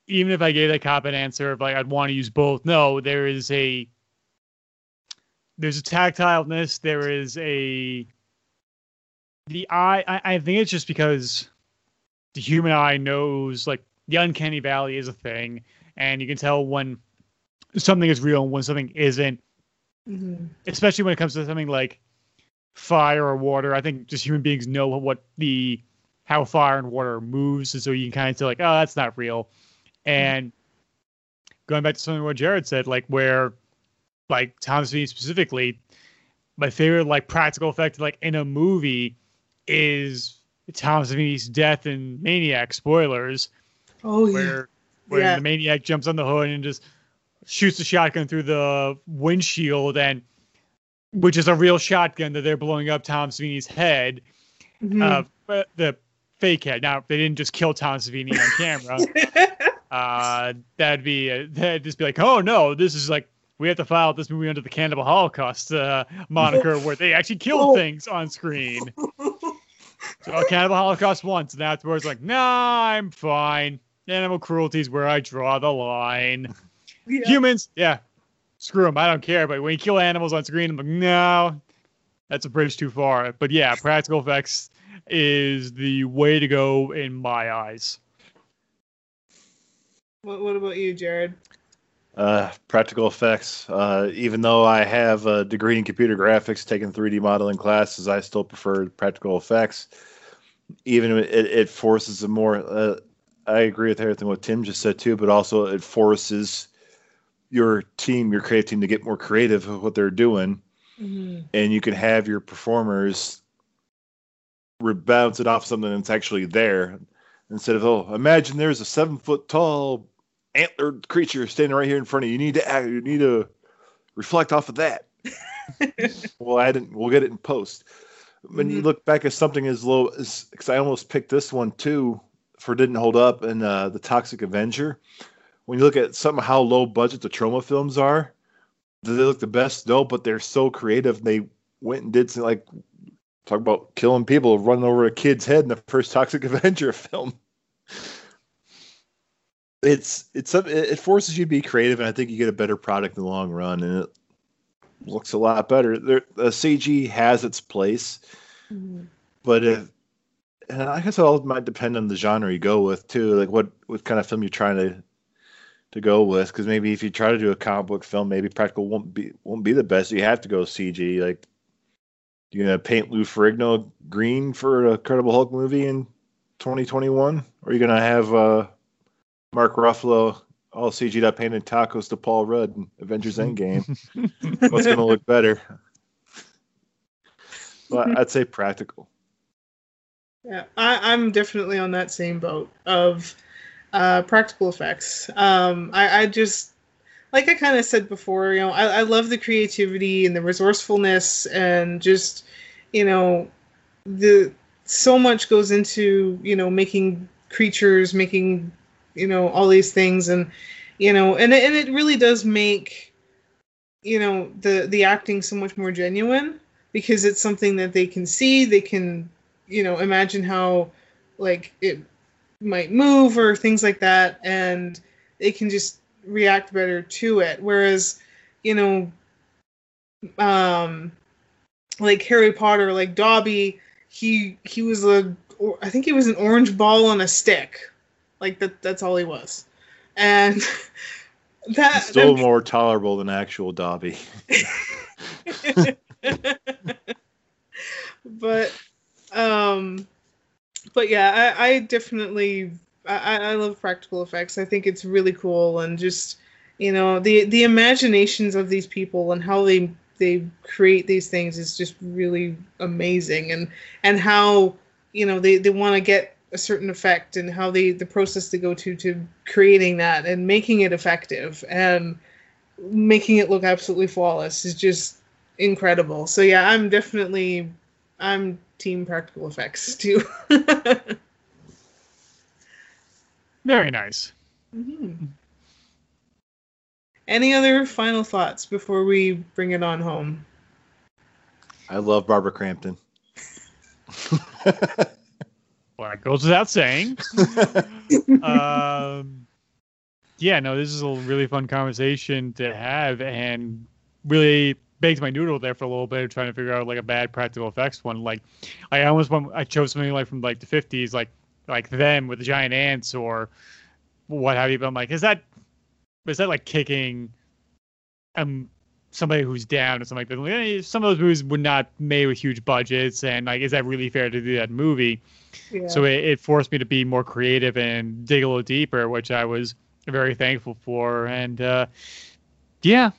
Even if I gave that cop an answer of like I'd want to use both, no, there is a there's a tactileness, there is a the eye I, I think it's just because the human eye knows like the uncanny valley is a thing and you can tell when something is real and when something isn't. Mm-hmm. especially when it comes to something like fire or water i think just human beings know what the how fire and water moves and so you can kind of say like oh that's not real. And going back to something what jared said like where like thomas Savini specifically my favorite like practical effect like in a movie is Thomas Savini's death in Maniac spoilers Oh yeah. where where Yeah. the maniac jumps on the hood and just shoots the shotgun through the windshield and which is a real shotgun that they're blowing up Tom Savini's head. Mhm. Uh, but the fake head. Now they didn't just kill Tom Savini on camera. uh, that'd be uh, that'd just be like, oh no, this is like we have to file this movie under the Cannibal Holocaust uh, moniker where they actually kill Oh. things on screen. So uh, Cannibal Holocaust once, and afterwards, like, nah, I'm fine. Animal cruelty is where I draw the line. Yeah. Humans, yeah, screw them. I don't care. But when you kill animals on screen, I'm like, no, that's a bridge too far. But yeah, practical effects is the way to go in my eyes. What, what about you, Jared? Uh, practical effects. Uh, even though I have a degree in computer graphics, taking 3D modeling classes, I still prefer practical effects. Even it, it forces a more. Uh, I agree with everything what Tim just said too, but also it forces your team, your creative team, to get more creative with what they're doing, Mm-hmm. and you can have your performers bounce it off something that's actually there instead of oh, imagine there's a seven foot tall antlered creature standing right here in front of you. You need to act, you need to reflect off of that. we'll add it. We'll get it in post. When you Mhm. look back at something as low as because I almost picked this one too for didn't hold up in uh, the Toxic Avenger. When you look at some how low budget the Troma films are, do they look the best though, but they're so creative. They went and did some, like talk about killing people, running over a kid's head in the first Toxic Avenger film it's it's it forces you to be creative, and I think you get a better product in the long run, and it looks a lot better. There, the CG has its place, Mm-hmm. but if and I guess it all might depend on the genre you go with too, like what what kind of film you're trying to to go with. Because maybe if you try to do a comic book film, maybe practical won't be won't be the best. You have to go CG. Like you gonna paint Lou Ferrigno green for a Incredible Hulk movie in 2021, or you gonna have uh, Mark Ruffalo all CG'd up handing tacos to Paul Rudd in Avengers Endgame? What's gonna look better? But I'd say practical. Yeah, I, I'm definitely on that same boat of uh, practical effects. Um, I, I just, like I kind of said before, you know, I, I love the creativity and the resourcefulness and just, you know, the so much goes into you know making creatures, making you know all these things, and you know, and it, and it really does make you know the the acting so much more genuine because it's something that they can see, they can you know imagine how like it might move or things like that. And they can just react better to it. Whereas you know um like harry potter like dobby he he was a i think he was an orange ball on a stick like that that's all he was. And that It's still that- more tolerable than actual Dobby. but um but yeah i, I definitely I, I love practical effects. I think it's really cool and just you know the the imaginations of these people and how they they create these things is just really amazing. And and how you know they, they want to get a certain effect and how they the process they go to to creating that and making it effective and making it look absolutely flawless is just incredible. So yeah, I'm definitely I'm team practical effects too. Very nice. Mhm. Any other final thoughts before we bring it on home? I love Barbara Crampton. Well, that goes without saying. um, yeah, no, this is a really fun conversation to have, and really baked my noodle there for a little bit, trying to figure out like a bad practical effects one. Like, I almost went, I chose something like from like the fifties, like like them with the giant ants or what have you. But I'm like, is that is that like kicking um somebody who's down or something like that? Eh, Some of those movies would not made with huge budgets, and like, is that really fair to do that movie? Yeah. So it, it forced me to be more creative and dig a little deeper, which I was very thankful for. And uh, yeah,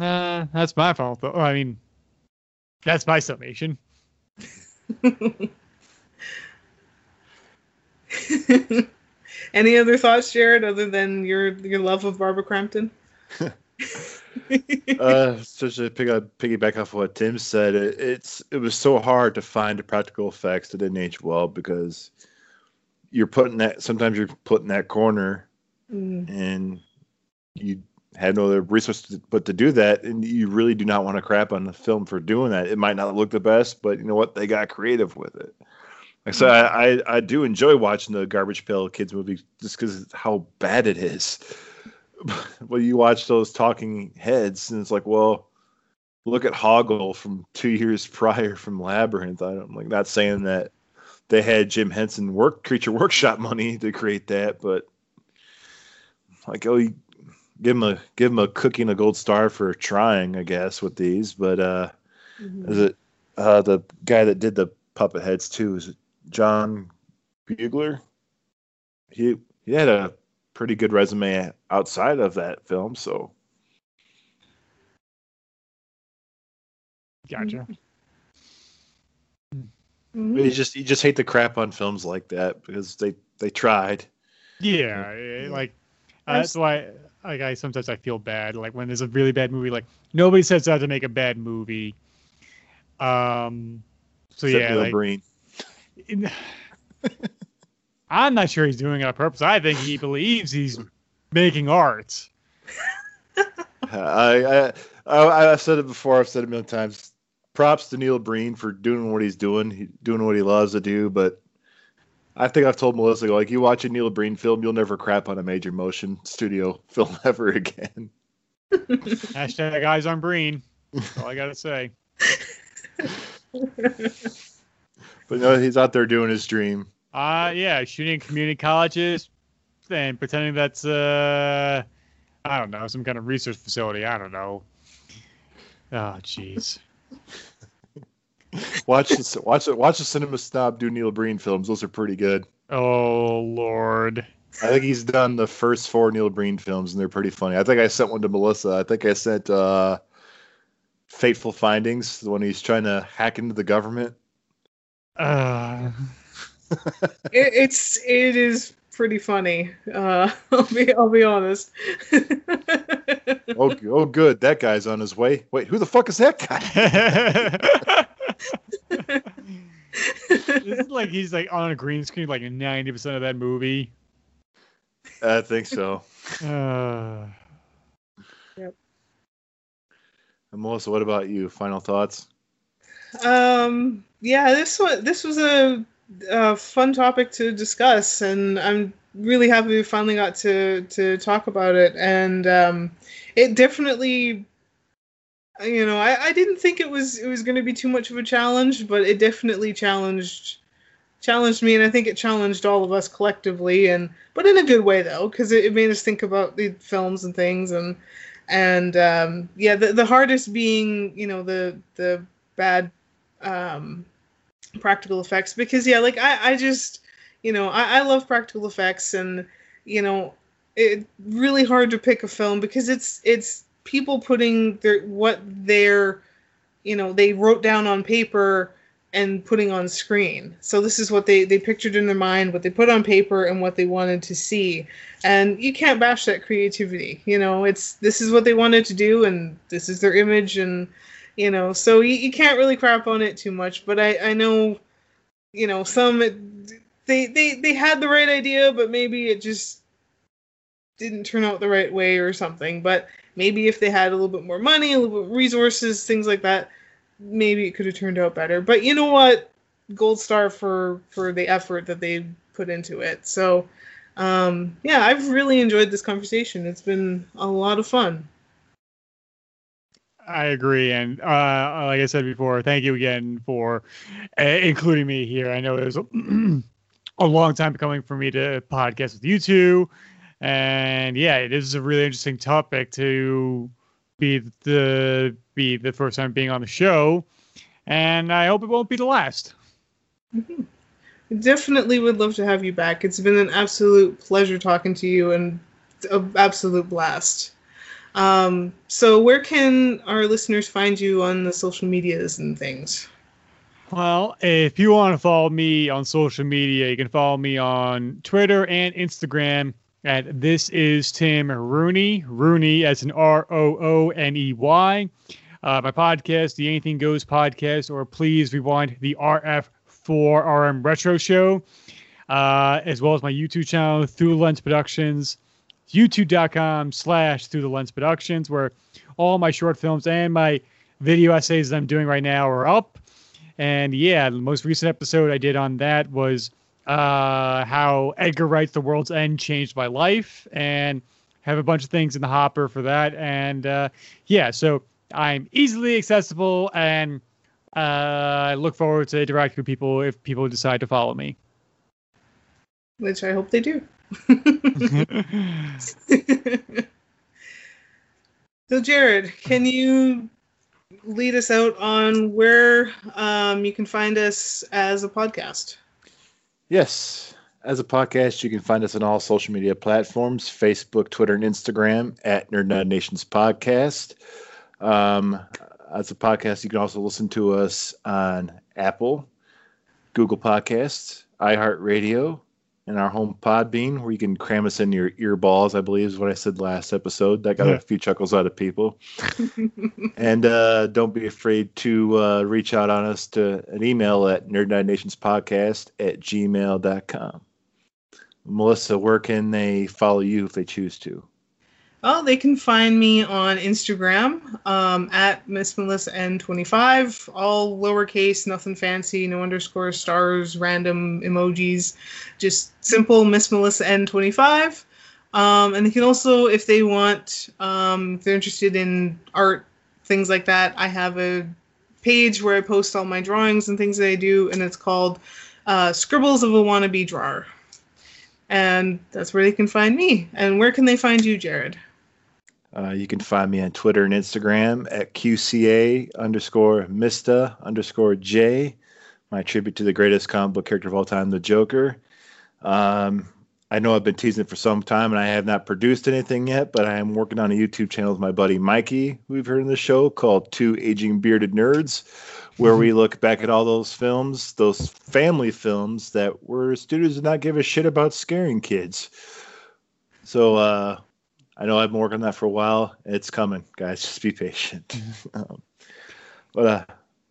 uh, that's my fault. Though. I mean, that's my summation. Any other thoughts, Jared, other than your your love of Barbara Crampton? uh, just to pick up, piggyback off what Tim said, it, it's it was so hard to find the practical effects that didn't age well because you're putting that sometimes you're put in that corner Mm, and you have no other resources but to do that, and you really do not want to crap on the film for doing that. It might not look the best, but you know what? They got creative with it. Like, so I, I I do enjoy watching the Garbage Pail Kids movie just because how bad it is. well, you watch those talking heads, and it's like, well, look at Hoggle from two years prior from Labyrinth. I'm like not saying that they had Jim Henson work Creature Workshop money to create that, but like oh, you give him a give him a cookie and a gold star for trying, I guess, with these. But uh, mhm. is it uh, the guy that did the puppet heads too? Is it John Buechler? He he had a pretty good resume outside of that film, so Gotcha. Mhm. you just you just hate the crap on films like that because they they tried. Yeah, eh, like uh, I'm that's why. Like I sometimes I feel bad. Like when there's a really bad movie, like nobody sets out to make a bad movie. Um. So Except yeah, Neil like, Breen. in- I'm not sure he's doing it on purpose. I think he believes he's making art. I, I I I've said it before. I've said it a million times. Props to Neil Breen for doing what he's doing, he, doing what he loves to do. But I think I've told Melissa, like, you watch a Neil Breen film, you'll never crap on a major motion studio film ever again. Hashtag eyes on Breen. That's all I gotta say. But no, he's out there doing his dream. Uh yeah, shooting community colleges and pretending that's uh I don't know, some kind of research facility. I don't know. Oh jeez. Watch the watch the- watch the cinema snob do Neil Breen films. Those are pretty good. Oh lord. I think he's done the first four Neil Breen films, and they're pretty funny. I think I sent one to Melissa. I think I sent uh, Fateful Findings, the one he's trying to hack into the government. Uh it, it's it is pretty funny. Uh, I'll be I'll be honest. Oh, oh, good. That guy's on his way. Wait, who the fuck is that guy? it's like he's like on a green screen like 90% of that movie. I think so. Uh, And Melissa, what about you? Final thoughts? Um, yeah, this was this was a, a fun topic to discuss, and I'm really happy we finally got to to talk about it. And um, it definitely, you know, I, I didn't think it was it was going to be too much of a challenge, but it definitely challenged challenged me, and I think it challenged all of us collectively, and but in a good way though, because it, it made us think about the films and things, and and um, yeah, the the hardest being you know the the bad um, practical effects because yeah, like I I just you know I, I love practical effects and you know it really hard to pick a film because it's it's people putting their what their you know they wrote down on paper and putting on screen. So this is what they they pictured in their mind, what they put on paper, and what they wanted to see. And you can't bash that creativity. You know, it's this is what they wanted to do, and this is their image, and you know, so you, you can't really crap on it too much. But I I know, you know, some they they they had the right idea, but maybe it just didn't turn out the right way or something. But maybe if they had a little bit more money, a little bit resources, things like that, maybe it could have turned out better. But you know what? Gold star for for the effort that they put into it. So um, yeah, I've really enjoyed this conversation. It's been a lot of fun. I agree, and uh, like I said before, thank you again for uh, including me here. I know it was a, long time coming for me to podcast with you two, and yeah, it is a really interesting topic to be the be the first time being on the show, and I hope it won't be the last. Mm-hmm. Definitely would love to have you back. It's been an absolute pleasure talking to you and an absolute blast. Um, so, where can our listeners find you on the social medias and things? Well, if you want to follow me on social media, you can follow me on Twitter and Instagram at this is Tim Rooney. Rooney as an R O O N E Y. Uh, my podcast, the Anything Goes podcast, or please rewind the RF4RM Retro Show, uh, as well as my YouTube channel, Through Lens Productions, youtube.com slash Through the Lens Productions, where all my short films and my video essays that I'm doing right now are up. And yeah, the most recent episode I did on that was uh, how Edgar Wright's The World's End changed my life, and have a bunch of things in the hopper for that. And uh, yeah, so I'm easily accessible, and uh, I look forward to interacting with people if people decide to follow me. Which I hope they do. so, Jared, can you lead us out on where um, you can find us as a podcast? Yes. As a podcast, you can find us on all social media platforms Facebook, Twitter, and Instagram at Nerd Nut Nations Podcast. Um, as a podcast, you can also listen to us on Apple, Google Podcasts, iHeartRadio, and our home Podbean, where you can cram us in your ear balls, I believe is what I said last episode. That got yeah. a few chuckles out of people. and uh, don't be afraid to uh, reach out on us to an email at nerdnightnationspodcast at gmail.com. Melissa, where can they follow you if they choose to? Well, they can find me on Instagram um, at Miss Melissa N25, all lowercase, nothing fancy, no underscores, stars, random emojis, just simple Miss Melissa N25. Um, and they can also, if they want, um, if they're interested in art, things like that, I have a page where I post all my drawings and things that I do, and it's called uh, Scribbles of a Wannabe Drawer. And that's where they can find me. And where can they find you, Jared? Uh, you can find me on Twitter and Instagram at QCA underscore Mista underscore J, my tribute to the greatest comic book character of all time, the Joker. Um, I know I've been teasing it for some time and I have not produced anything yet, but I am working on a YouTube channel with my buddy Mikey, who we've heard in the show, called Two Aging Bearded Nerds, where we look back at all those films, those family films that were studios did not give a shit about scaring kids. So uh, I know I've been working on that for a while. It's coming, guys. Just be patient. Mm-hmm. um, but uh,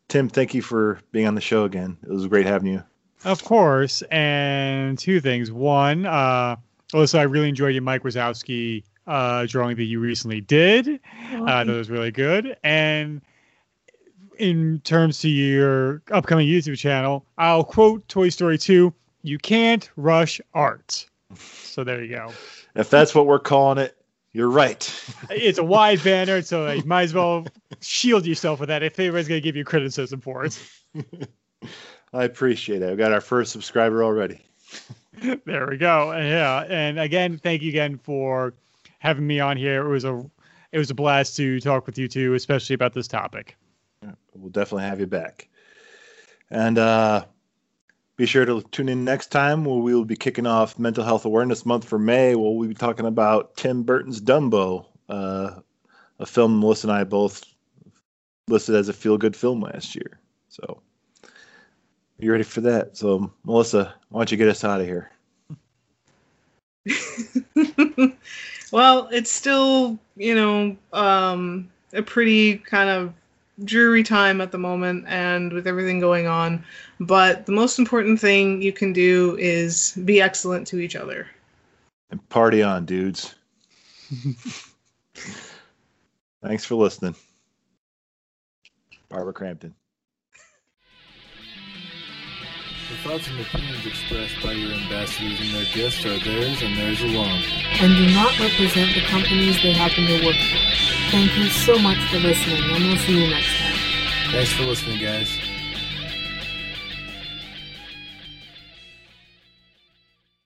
Tim, thank you for being on the show again. It was great having you. Of course. And two things. One, uh, also, I really enjoyed your Mike Wazowski uh, drawing that you recently did. Oh, uh, that was really good. And in terms to your upcoming YouTube channel, I'll quote Toy Story 2 You can't rush art. So there you go. If that's what we're calling it, you're right. it's a wide banner, so you might as well shield yourself with that if anybody's going to give you criticism for it. I appreciate it. We got our first subscriber already. there we go. Yeah, and again, thank you again for having me on here. It was a it was a blast to talk with you too, especially about this topic. We'll definitely have you back. And uh, be sure to tune in next time where we will be kicking off Mental Health Awareness Month for May. Where we'll be talking about Tim Burton's Dumbo, uh, a film Melissa and I both listed as a feel good film last year. So you ready for that? So, Melissa, why don't you get us out of here? well, it's still, you know, um, a pretty kind of dreary time at the moment and with everything going on. But the most important thing you can do is be excellent to each other. And party on, dudes. Thanks for listening. Barbara Crampton. The thoughts and opinions expressed by your ambassadors and their guests are theirs and theirs alone. And do not represent the companies they happen to work for. Thank you so much for listening, and we'll see you next time. Thanks for listening, guys.